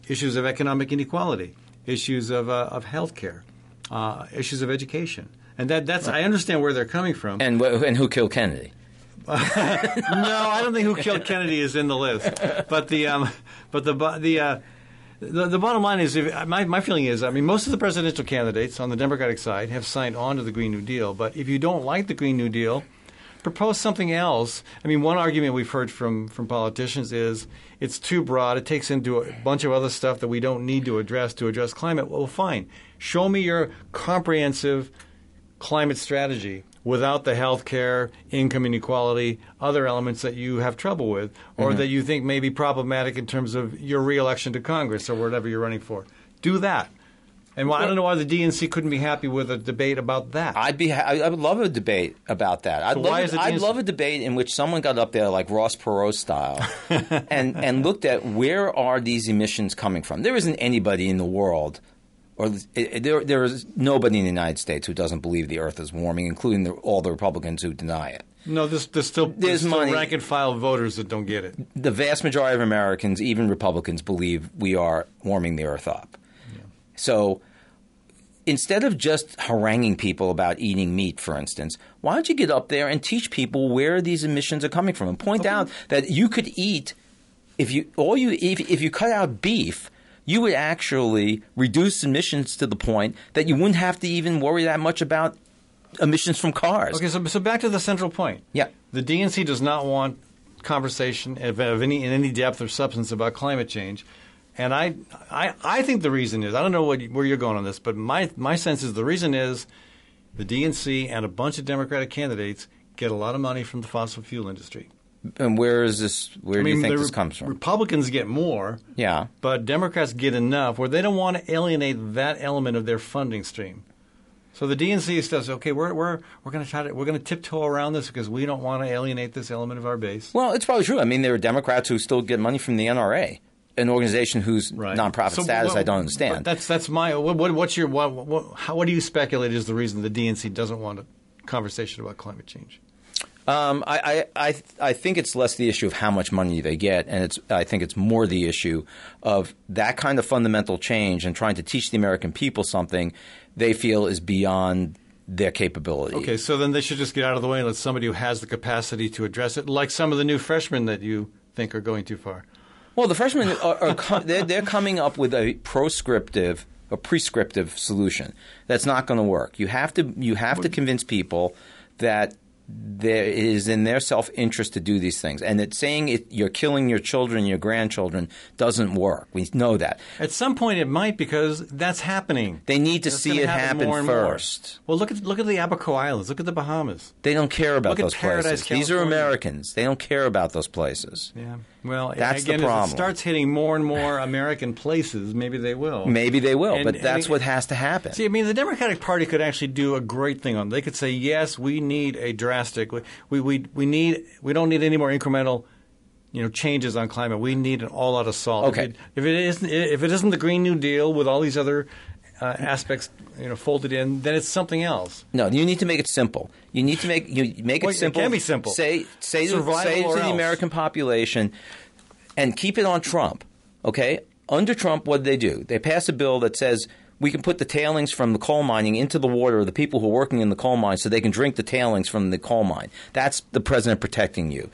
issues of economic inequality, issues of uh, of healthcare, uh, issues of education, and that that's I understand where they're coming from. And and who killed Kennedy? No, I don't think who killed Kennedy is in the list. But the um, but the the. Uh, the, the bottom line is, if, my, my feeling is, I mean, most of the presidential candidates on the Democratic side have signed on to the Green New Deal. But if you don't like the Green New Deal, propose something else. I mean, one argument we've heard from, from politicians is it's too broad. It takes into a bunch of other stuff that we don't need to address to address climate. Well, fine. Show me your comprehensive climate strategy without the health care, income inequality, other elements that you have trouble with, or mm-hmm. that you think may be problematic in terms of your reelection to Congress or whatever you're running for. Do that. And I don't know why the DNC couldn't be happy with a debate about that. I'd be. ha- I would love a debate about that. I'd, So love, why a- is it I'd love a debate in which someone got up there like Ross Perot style, and and looked at where are these emissions coming from. There isn't anybody in the world, or it- it- there there is nobody in the United States who doesn't believe the Earth is warming, including the, all the Republicans who deny it. no, there's, there's still, there's There's still money. rank and file voters that don't get it. The vast majority of Americans, even Republicans, believe we are warming the Earth up. So instead of just haranguing people about eating meat, for instance, why don't you get up there and teach people where these emissions are coming from and point out that you could eat if you all you if, if you cut out beef. You would actually reduce emissions to the point that you wouldn't have to even worry that much about emissions from cars. Okay, so, so back to the central point. Yeah. The DNC does not want conversation of, of any in any depth or substance about climate change. And I, I, I think the reason is I don't know what, where you're going on this, but my my sense is the reason is the DNC and a bunch of Democratic candidates get a lot of money from the fossil fuel industry. And where is this? Where I do you think this Re- comes from? Republicans get more, yeah. but Democrats get enough where they don't want to alienate that element of their funding stream. So the DNC says, okay, we're we're we're going to try to we're going to tiptoe around this because we don't want to alienate this element of our base. Well, it's probably true. I mean, there are Democrats who still get money from the NRA, an organization whose nonprofit So status what- I don't understand. That's that's my what, what what's your what, what how what do you speculate is the reason the DNC doesn't want a conversation about climate change? Um, I, I, I, I think it's less the issue of how much money they get, and it's I think it's more the issue of that kind of fundamental change and trying to teach the American people something they feel is beyond their capability. Okay, so then they should just get out of the way and let somebody who has the capacity to address it, like some of the new freshmen that you think are going too far. Well, the freshmen are, are com- they're, they're coming up with a proscriptive, a prescriptive solution that's not going to work. You have to you have to convince people that there it is in their self interest to do these things, and that saying it, you're killing your children, your grandchildren, doesn't work. We know that. At some point, it might because that's happening. They need to That's see it happen more and more. first. Well, look at look at the Abaco Islands. Look at the Bahamas. They don't care about Look at those Paradise, places. These are Americans. They don't care about those places. Yeah. Well, That's the problem. as it starts hitting more and more American places, maybe they will. Maybe they will, And- but that's it- what has to happen. See, I mean, the Democratic Party could actually do a great thing on. They could say, "Yes, we need a drastic. We we we need. We don't need any more incremental, you know, changes on climate. We need an all-out assault. Okay. If it, if it isn't, if it isn't the Green New Deal with all these other uh, aspects, you know, folded in, then it's something else. No, you need to make it simple. You need to make you make it Well, it simple. can be simple. Say say to, say to the. American population, and keep it on Trump. Okay, under Trump, what did they do? They pass a bill that says we can put the tailings from the coal mining into the water of the people who are working in the coal mine, so they can drink the tailings from the coal mine. That's the president protecting you.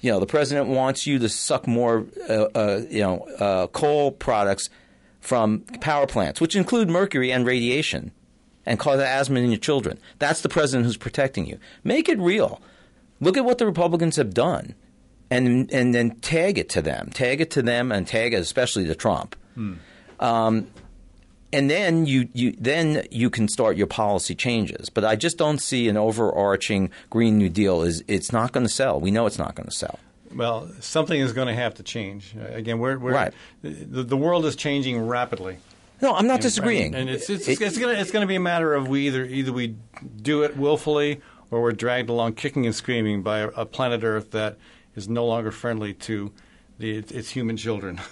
You know, the president wants you to suck more, uh, uh, you know, uh, coal products from power plants, which include mercury and radiation, and cause asthma in your children. That's the president who's protecting you. Make it real. Look at what the Republicans have done, and and then tag it to them. Tag it to them, and tag it especially to Trump. Um, and then you, you then you can start your policy changes. But I just don't see an overarching Green New Deal. Is it's not going to sell. We know it's not going to sell. Well, something is going to have to change. Again, we're, we're Right. the, the world is changing rapidly. No, I'm not disagreeing. And it's it's, It- it's going to it's going to be a matter of we either either we do it willfully or we're dragged along kicking and screaming by a, a planet Earth that is no longer friendly to the its human children.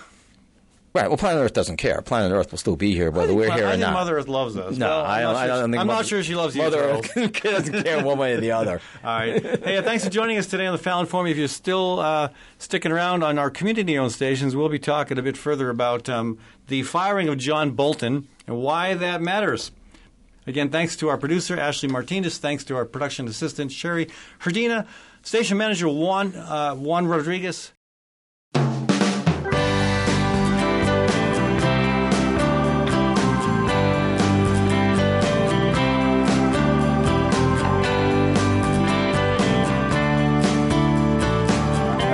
right. Well, Planet Earth doesn't care. Planet Earth will still be here, whether think, we're here I or think not. Mother Earth loves us. No, Well, I don't. I don't think I'm Mother, not sure she loves you, Mother. Earth doesn't care one way or the other. All right. Hey, thanks for joining us today on the Fallon Forum. If you're still uh, sticking around on our community-owned stations, we'll be talking a bit further about um, the firing of John Bolton and why that matters. Again, thanks to our producer, Ashley Martinez. Thanks to our production assistant, Sherry Herdina. Station manager, Juan, uh, Juan Rodriguez.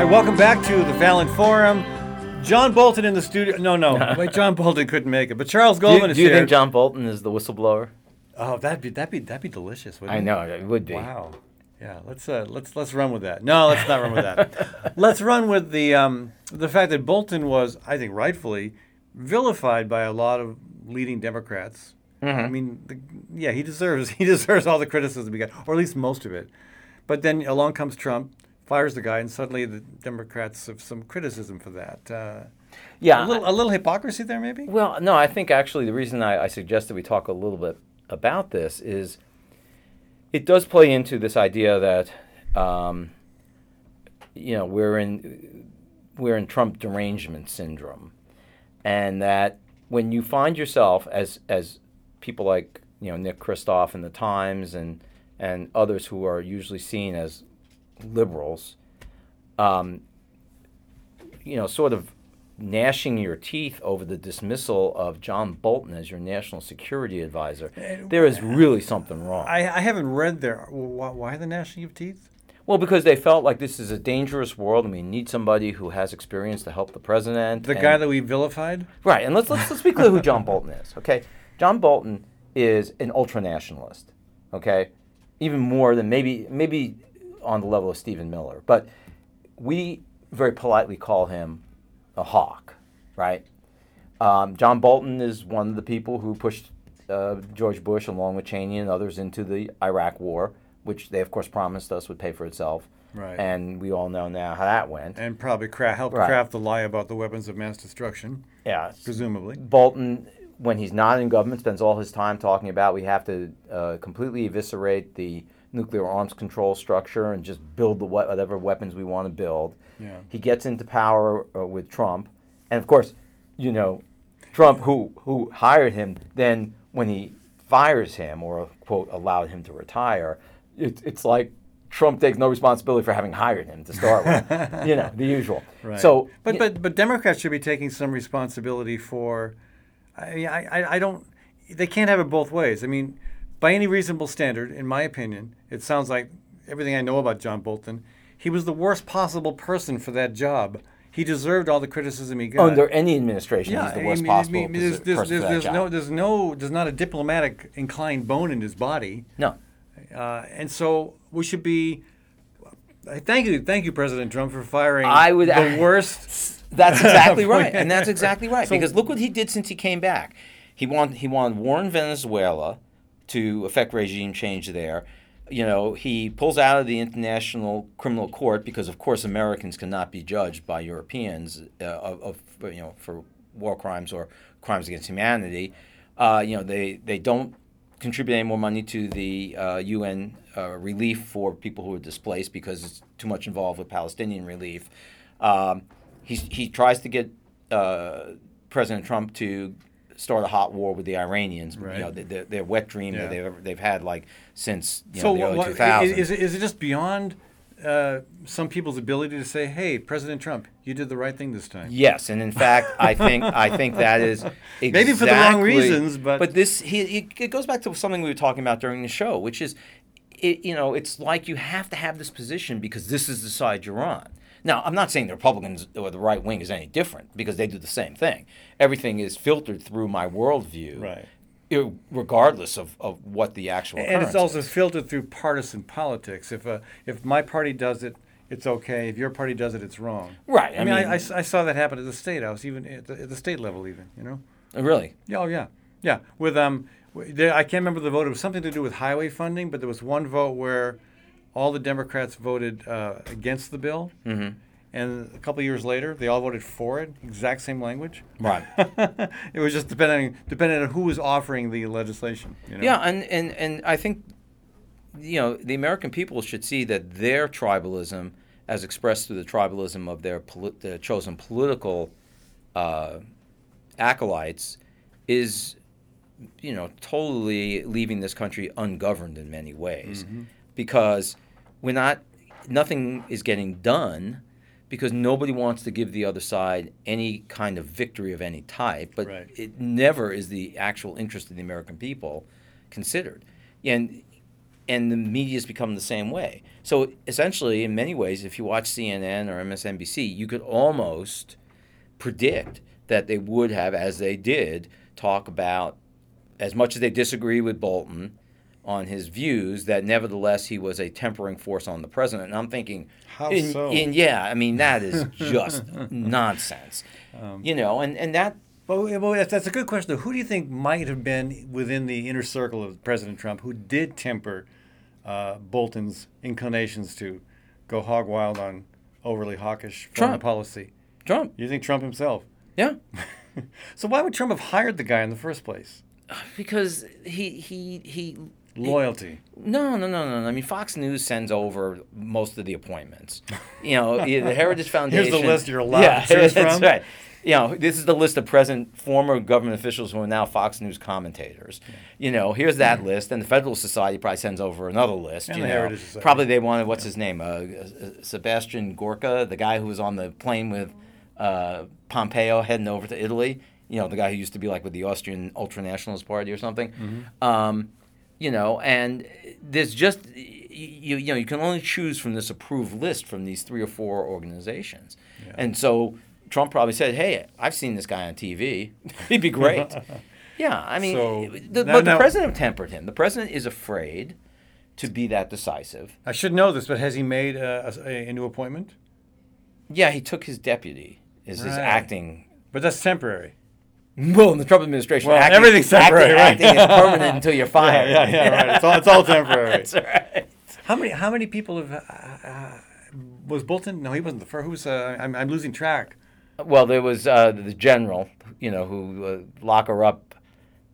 Right, welcome back to the Fallon Forum. John Bolton in the studio. No, no. Wait, John Bolton couldn't make it, but Charles Do Goldman is here. do you here. think John Bolton is the whistleblower? Oh, that'd be that'd be that'd be delicious. Wouldn't I it? know it would be. Wow. Yeah, let's uh, let's let's run with that. No, let's not run with that. let's run with the um, the fact that Bolton was, I think, rightfully vilified by a lot of leading Democrats. I mean, the, yeah, he deserves he deserves all the criticism he got, or at least most of it. But then along comes Trump, fires the guy, and suddenly the Democrats have some criticism for that. Uh, Yeah. a little a little hypocrisy there, maybe. Well, no, I think actually the reason I, I suggested we talk a little bit about this is it does play into this idea that um, you know we're in we're in Trump derangement syndrome, and that when you find yourself as as people like you know Nick Kristof in the Times and and others who are usually seen as liberals, um, you know, sort of gnashing your teeth over the dismissal of John Bolton as your national security advisor, there is really something wrong. I, I haven't read there. Why, why the gnashing of teeth? well, because they felt like this is a dangerous world and we need somebody who has experience to help the president. The and- guy that we vilified. Right, and let's, let's let's be clear who John Bolton is. Okay, John Bolton is an ultra nationalist. Okay, even more than maybe maybe on the level of Stephen Miller, but we very politely call him a hawk. Right. Um, John Bolton is one of the people who pushed uh, George Bush, along with Cheney and others, into the Iraq War, which they of course promised us would pay for itself. Right. And we all know now how that went. and probably cra- helped Right. craft the lie about the weapons of mass destruction, yeah. presumably. Bolton, when he's not in government, spends all his time talking about we have to uh, completely eviscerate the nuclear arms control structure and just build the whatever weapons we want to build. Yeah. He gets into power uh, with Trump, and of course, you know, Trump, who who hired him, then when he fires him or quote allowed him to retire, it, it's like. Trump takes no responsibility for having hired him to start with, you know, the usual. Right. So, but but but Democrats should be taking some responsibility for. I mean, I, I I don't. They can't have it both ways. I mean, by any reasonable standard, in my opinion, it sounds like everything I know about John Bolton. He was the worst possible person for that job. He deserved all the criticism he got. under any administration, he's the I worst mean, I possible mean, there's, person there's, for that there's job. no, there's no, there's not a diplomatic inclined bone in his body. No. Uh, and so we should be. Thank you, thank you, President Trump, for firing I would- the worst. That's exactly right, and that's exactly right. So- because look what he did since he came back. He won. he wanted war in Venezuela to affect regime change there. You know, he pulls out of the International Criminal Court because, of course, Americans cannot be judged by Europeans uh, of, of you know for war crimes or crimes against humanity. Uh, you know, they they don't contribute any more money to the uh, UN uh, relief for people who are displaced because it's too much involved with Palestinian relief. Um, he, he tries to get uh, President Trump to start a hot war with the Iranians. Right. You know, their, their, their wet dream Yeah. that they've, ever- they've had like since you so know, the early what- 2000s. is, it, is it just beyond uh, some people's ability to say, "Hey, President Trump, you did the right thing this time"? Yes, and in fact, I think I think that is exactly, Maybe for the wrong reasons, but- but this he, he it goes back to something we were talking about during the show, which is, it, you know, it's like you have to have this position because this is the side you're on. Now, I'm not saying the Republicans or the right wing is any different because they do the same thing. Everything is filtered through my worldview, Right. regardless of, of what the actual. And it's also is. filtered through partisan politics. If uh, if my party does it, it's okay. If your party does it, it's wrong. Right, I, I mean, I, mean- I s- I saw that happen at the state house, even at the, at the state level, even you know. really. Yeah, Oh yeah, yeah. With um, I can't remember the vote. It was something to do with highway funding, but there was one vote where all the Democrats voted uh, against the bill, mm-hmm. and a couple years later, they all voted for it. Exact same language. Right. it was just depending depending on who was offering the legislation. You know? Yeah, and, and, and I think, you know, the American people should see that their tribalism, as expressed through the tribalism of their, poli- their chosen political uh, acolytes, is, you know, totally leaving this country ungoverned in many ways, because we're not, nothing is getting done. Because nobody wants to give the other side any kind of victory of any type, but Right. it never is the actual interest of the American people considered. And and the media has become the same way. So essentially, in many ways, if you watch CNN or MSNBC, you could almost predict that they would have, as they did, talk about as much as they disagree with Bolton on his views, that nevertheless he was a tempering force on the president. And I'm thinking, How in, so? in- yeah, I mean that is just nonsense, Um, you know, and and that Well, well, that's, that's a good question. Though. Who do you think might have been within the inner circle of President Trump who did temper uh, Bolton's inclinations to go hog wild on overly hawkish foreign Trump. policy? Trump, You think Trump himself? yeah, So why would Trump have hired the guy in the first place? because he he he Loyalty. No, no, no, no. I mean, Fox News sends over most of the appointments. You know, the Heritage Foundation. Here's the list you're allowed yeah, to choose that's from. right. You know, this is the list of present former government officials who are now Fox News commentators. You know, here's that list, and the Federal Society probably sends over another list. And you the know, Heritage Society. probably they wanted what's his name, uh, uh, Sebastian Gorka, the guy who was on the plane with uh, Pompeo heading over to Italy. You know, the guy who used to be like with the Austrian Ultranationalist Party or something. Mm-hmm. Um, you know, and there's just you, you know you can only choose from this approved list from these three or four organizations, and so Trump probably said, "Hey, I've seen this guy on TV. He'd be great." yeah, I mean, So, the, now- but the now- president tempered him. The president is afraid to be that decisive. I should know this, but has he made uh, a, a new appointment? Yeah, he took his deputy as his acting. But that's temporary. Well, in the Trump administration, Well, acting, everything's temporary, acting, right? acting is permanent until you're fired. Yeah, yeah, right. It's all, it's all temporary. That's right. How many how many people have uh, uh, was Bolton? No, he wasn't the first. Who's uh, I'm I'm losing track. Well, there was uh, the general, you know, who uh, lock her up.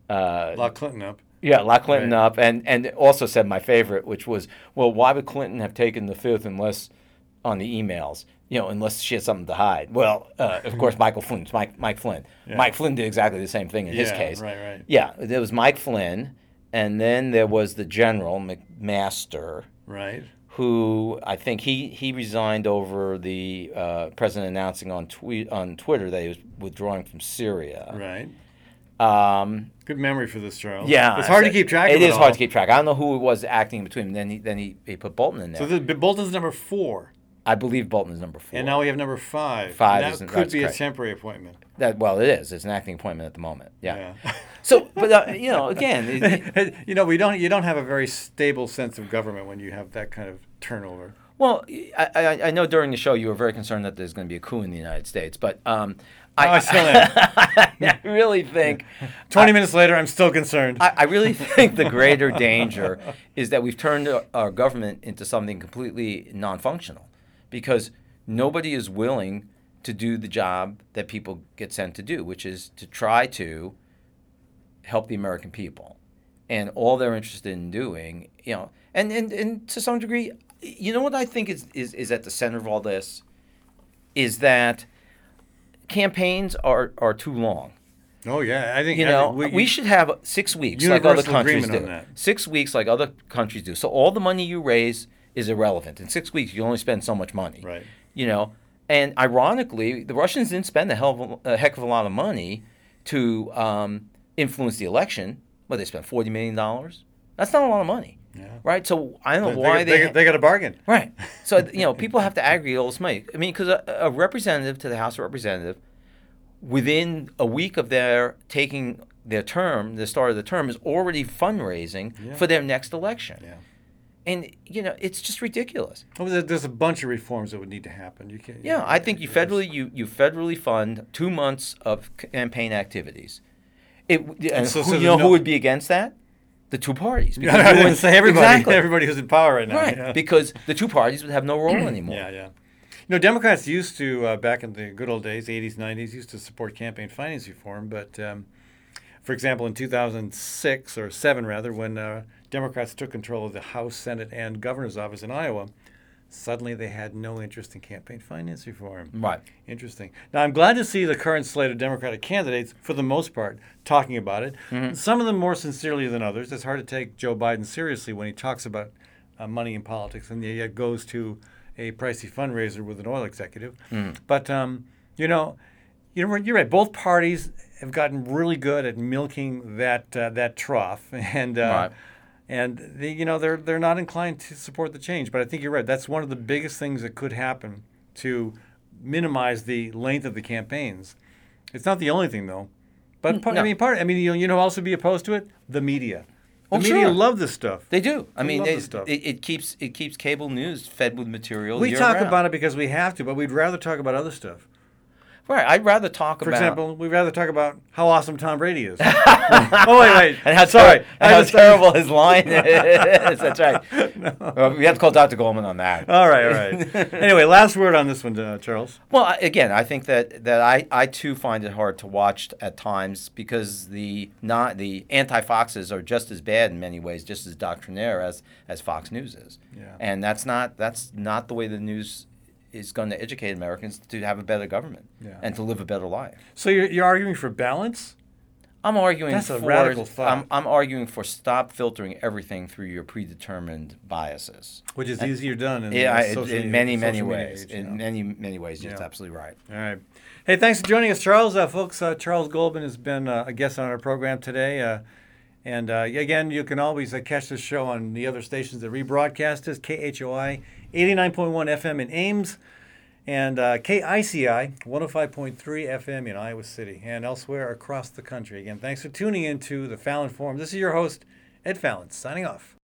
Uh, Lock Clinton up. yeah, lock Clinton Right. up, and and also said my favorite, which was, well, why would Clinton have taken the fifth unless on the emails, you know, unless she had something to hide? Well, uh, of course, Michael Flynn, it's Mike Mike Flynn. Mike Flynn did exactly the same thing in his case. right, right. Yeah, there was Mike Flynn, and then there was the general McMaster Right. who I think he, he resigned over the uh, president announcing on tweet on Twitter that he was withdrawing from Syria. Right. Um, Good memory for this, Charles. yeah, It's hard to keep track. It is hard to keep track. I don't know who it was acting between. Them. Then he then he, he put Bolton in there. So the, Bolton's number four, I believe Bolton is number four. and now we have number five. Five And that could be correct. a temporary appointment. that well, it is. It's an acting appointment at the moment. Yeah. Yeah. So, but uh, you know, again, it- it- you know, we don't. You don't have a very stable sense of government when you have that kind of turnover. well, I, I, I know during the show you were very concerned that there's going to be a coup in the United States, but um, Oh, I still am. I really think Twenty minutes later, I'm still concerned. I, I really think the greater danger is that we've turned our- our government into something completely non-functional, because nobody is willing to do the job that people get sent to do, which is to try to help the American people, and all they're interested in doing, you know, and and, and to some degree, you know what I think is, is is at the center of all this, is that campaigns are are too long. oh yeah, I think You know, think we, should have six weeks like other countries do. Six weeks like other countries do. So all the money you raise is irrelevant. In six weeks, you only spend so much money. Right. You know, and ironically, the Russians didn't spend a hell of a, a heck of a lot of money to um, influence the election. But they spent forty million dollars. That's not a lot of money. Yeah. Right. So I don't know They, why they, they, they, got a bargain. Right. So you know, people have to aggregate all this money. I mean, because a, a representative to the House of Representative, within a week of their taking their term, the start of the term, is already fundraising Yeah. for their next election. Yeah. And you know, it's just ridiculous. Well, there's a bunch of reforms that would need to happen. You can. Yeah, I think you federally you, you federally fund two months of campaign activities. It and so- who, so you know no- who would be against that? The two parties. I Because was going would- to say everybody, Exactly. everybody who's in power right now. Right, Yeah. because the two parties would have no role anymore. Yeah, yeah. You know, Democrats used to, uh, back in the good old days, 80s, 90s, used to support campaign finance reform. But, um, for example, in 2006, or 7 rather, when uh, Democrats took control of the House, Senate, and governor's office in Iowa, suddenly they had no interest in campaign finance reform. Right. Interesting. Now, I'm glad to see the current slate of Democratic candidates, for the most part, talking about it. Some of them more sincerely than others. It's hard to take Joe Biden seriously when he talks about uh, money in politics and yet goes to a pricey fundraiser with an oil executive. But, um, you know, you know, you're right. Both parties have gotten really good at milking that uh, that trough, and uh, Right. and they, you know they're they're not inclined to support the change. But I think you're right. That's one of the biggest things that could happen to minimize the length of the campaigns. It's not the only thing though. But part, I mean, part. I mean, you, you know, who else would be opposed to it. The media. The Oh, media sure. love this stuff. They do. I They mean, love they- this stuff. it, it keeps it keeps cable news fed with material. we talk round. about it because we have to, but we'd rather talk about other stuff. Right. I'd rather talk For about. example, we'd rather talk about how awesome Tom Brady is. oh wait, wait. And how, Sorry, and how terrible his line is. That's right. Well, we have to call Dr. Goldman on that. All right, all right. anyway, last word on this one, uh, Charles. Well, again, I think that, that I, I too find it hard to watch at times because the not the anti Foxes are just as bad in many ways, just as doctrinaire as, as Fox News is. Yeah. And that's not that's not the way the news is going to educate Americans to have a better government Yeah. and to live a better life. So you're, you're arguing for balance? I'm arguing That's a for radical thought. I'm, I'm arguing for stop filtering everything through your predetermined biases. Which is easier done in, Yeah, social in many many ways. age, in yeah. many many ways, you're absolutely right. All right. Hey, thanks for joining us, Charles. Uh, folks, uh, Charles Goldman has been uh, a guest on our program today. Uh, and uh, again, you can always uh, catch this show on the other stations that rebroadcast us KHOI 89.1 FM in Ames and uh, KICI 105.3 FM in Iowa City and elsewhere across the country. Again, thanks for tuning in to the Fallon Forum. This is your host, Ed Fallon, signing off.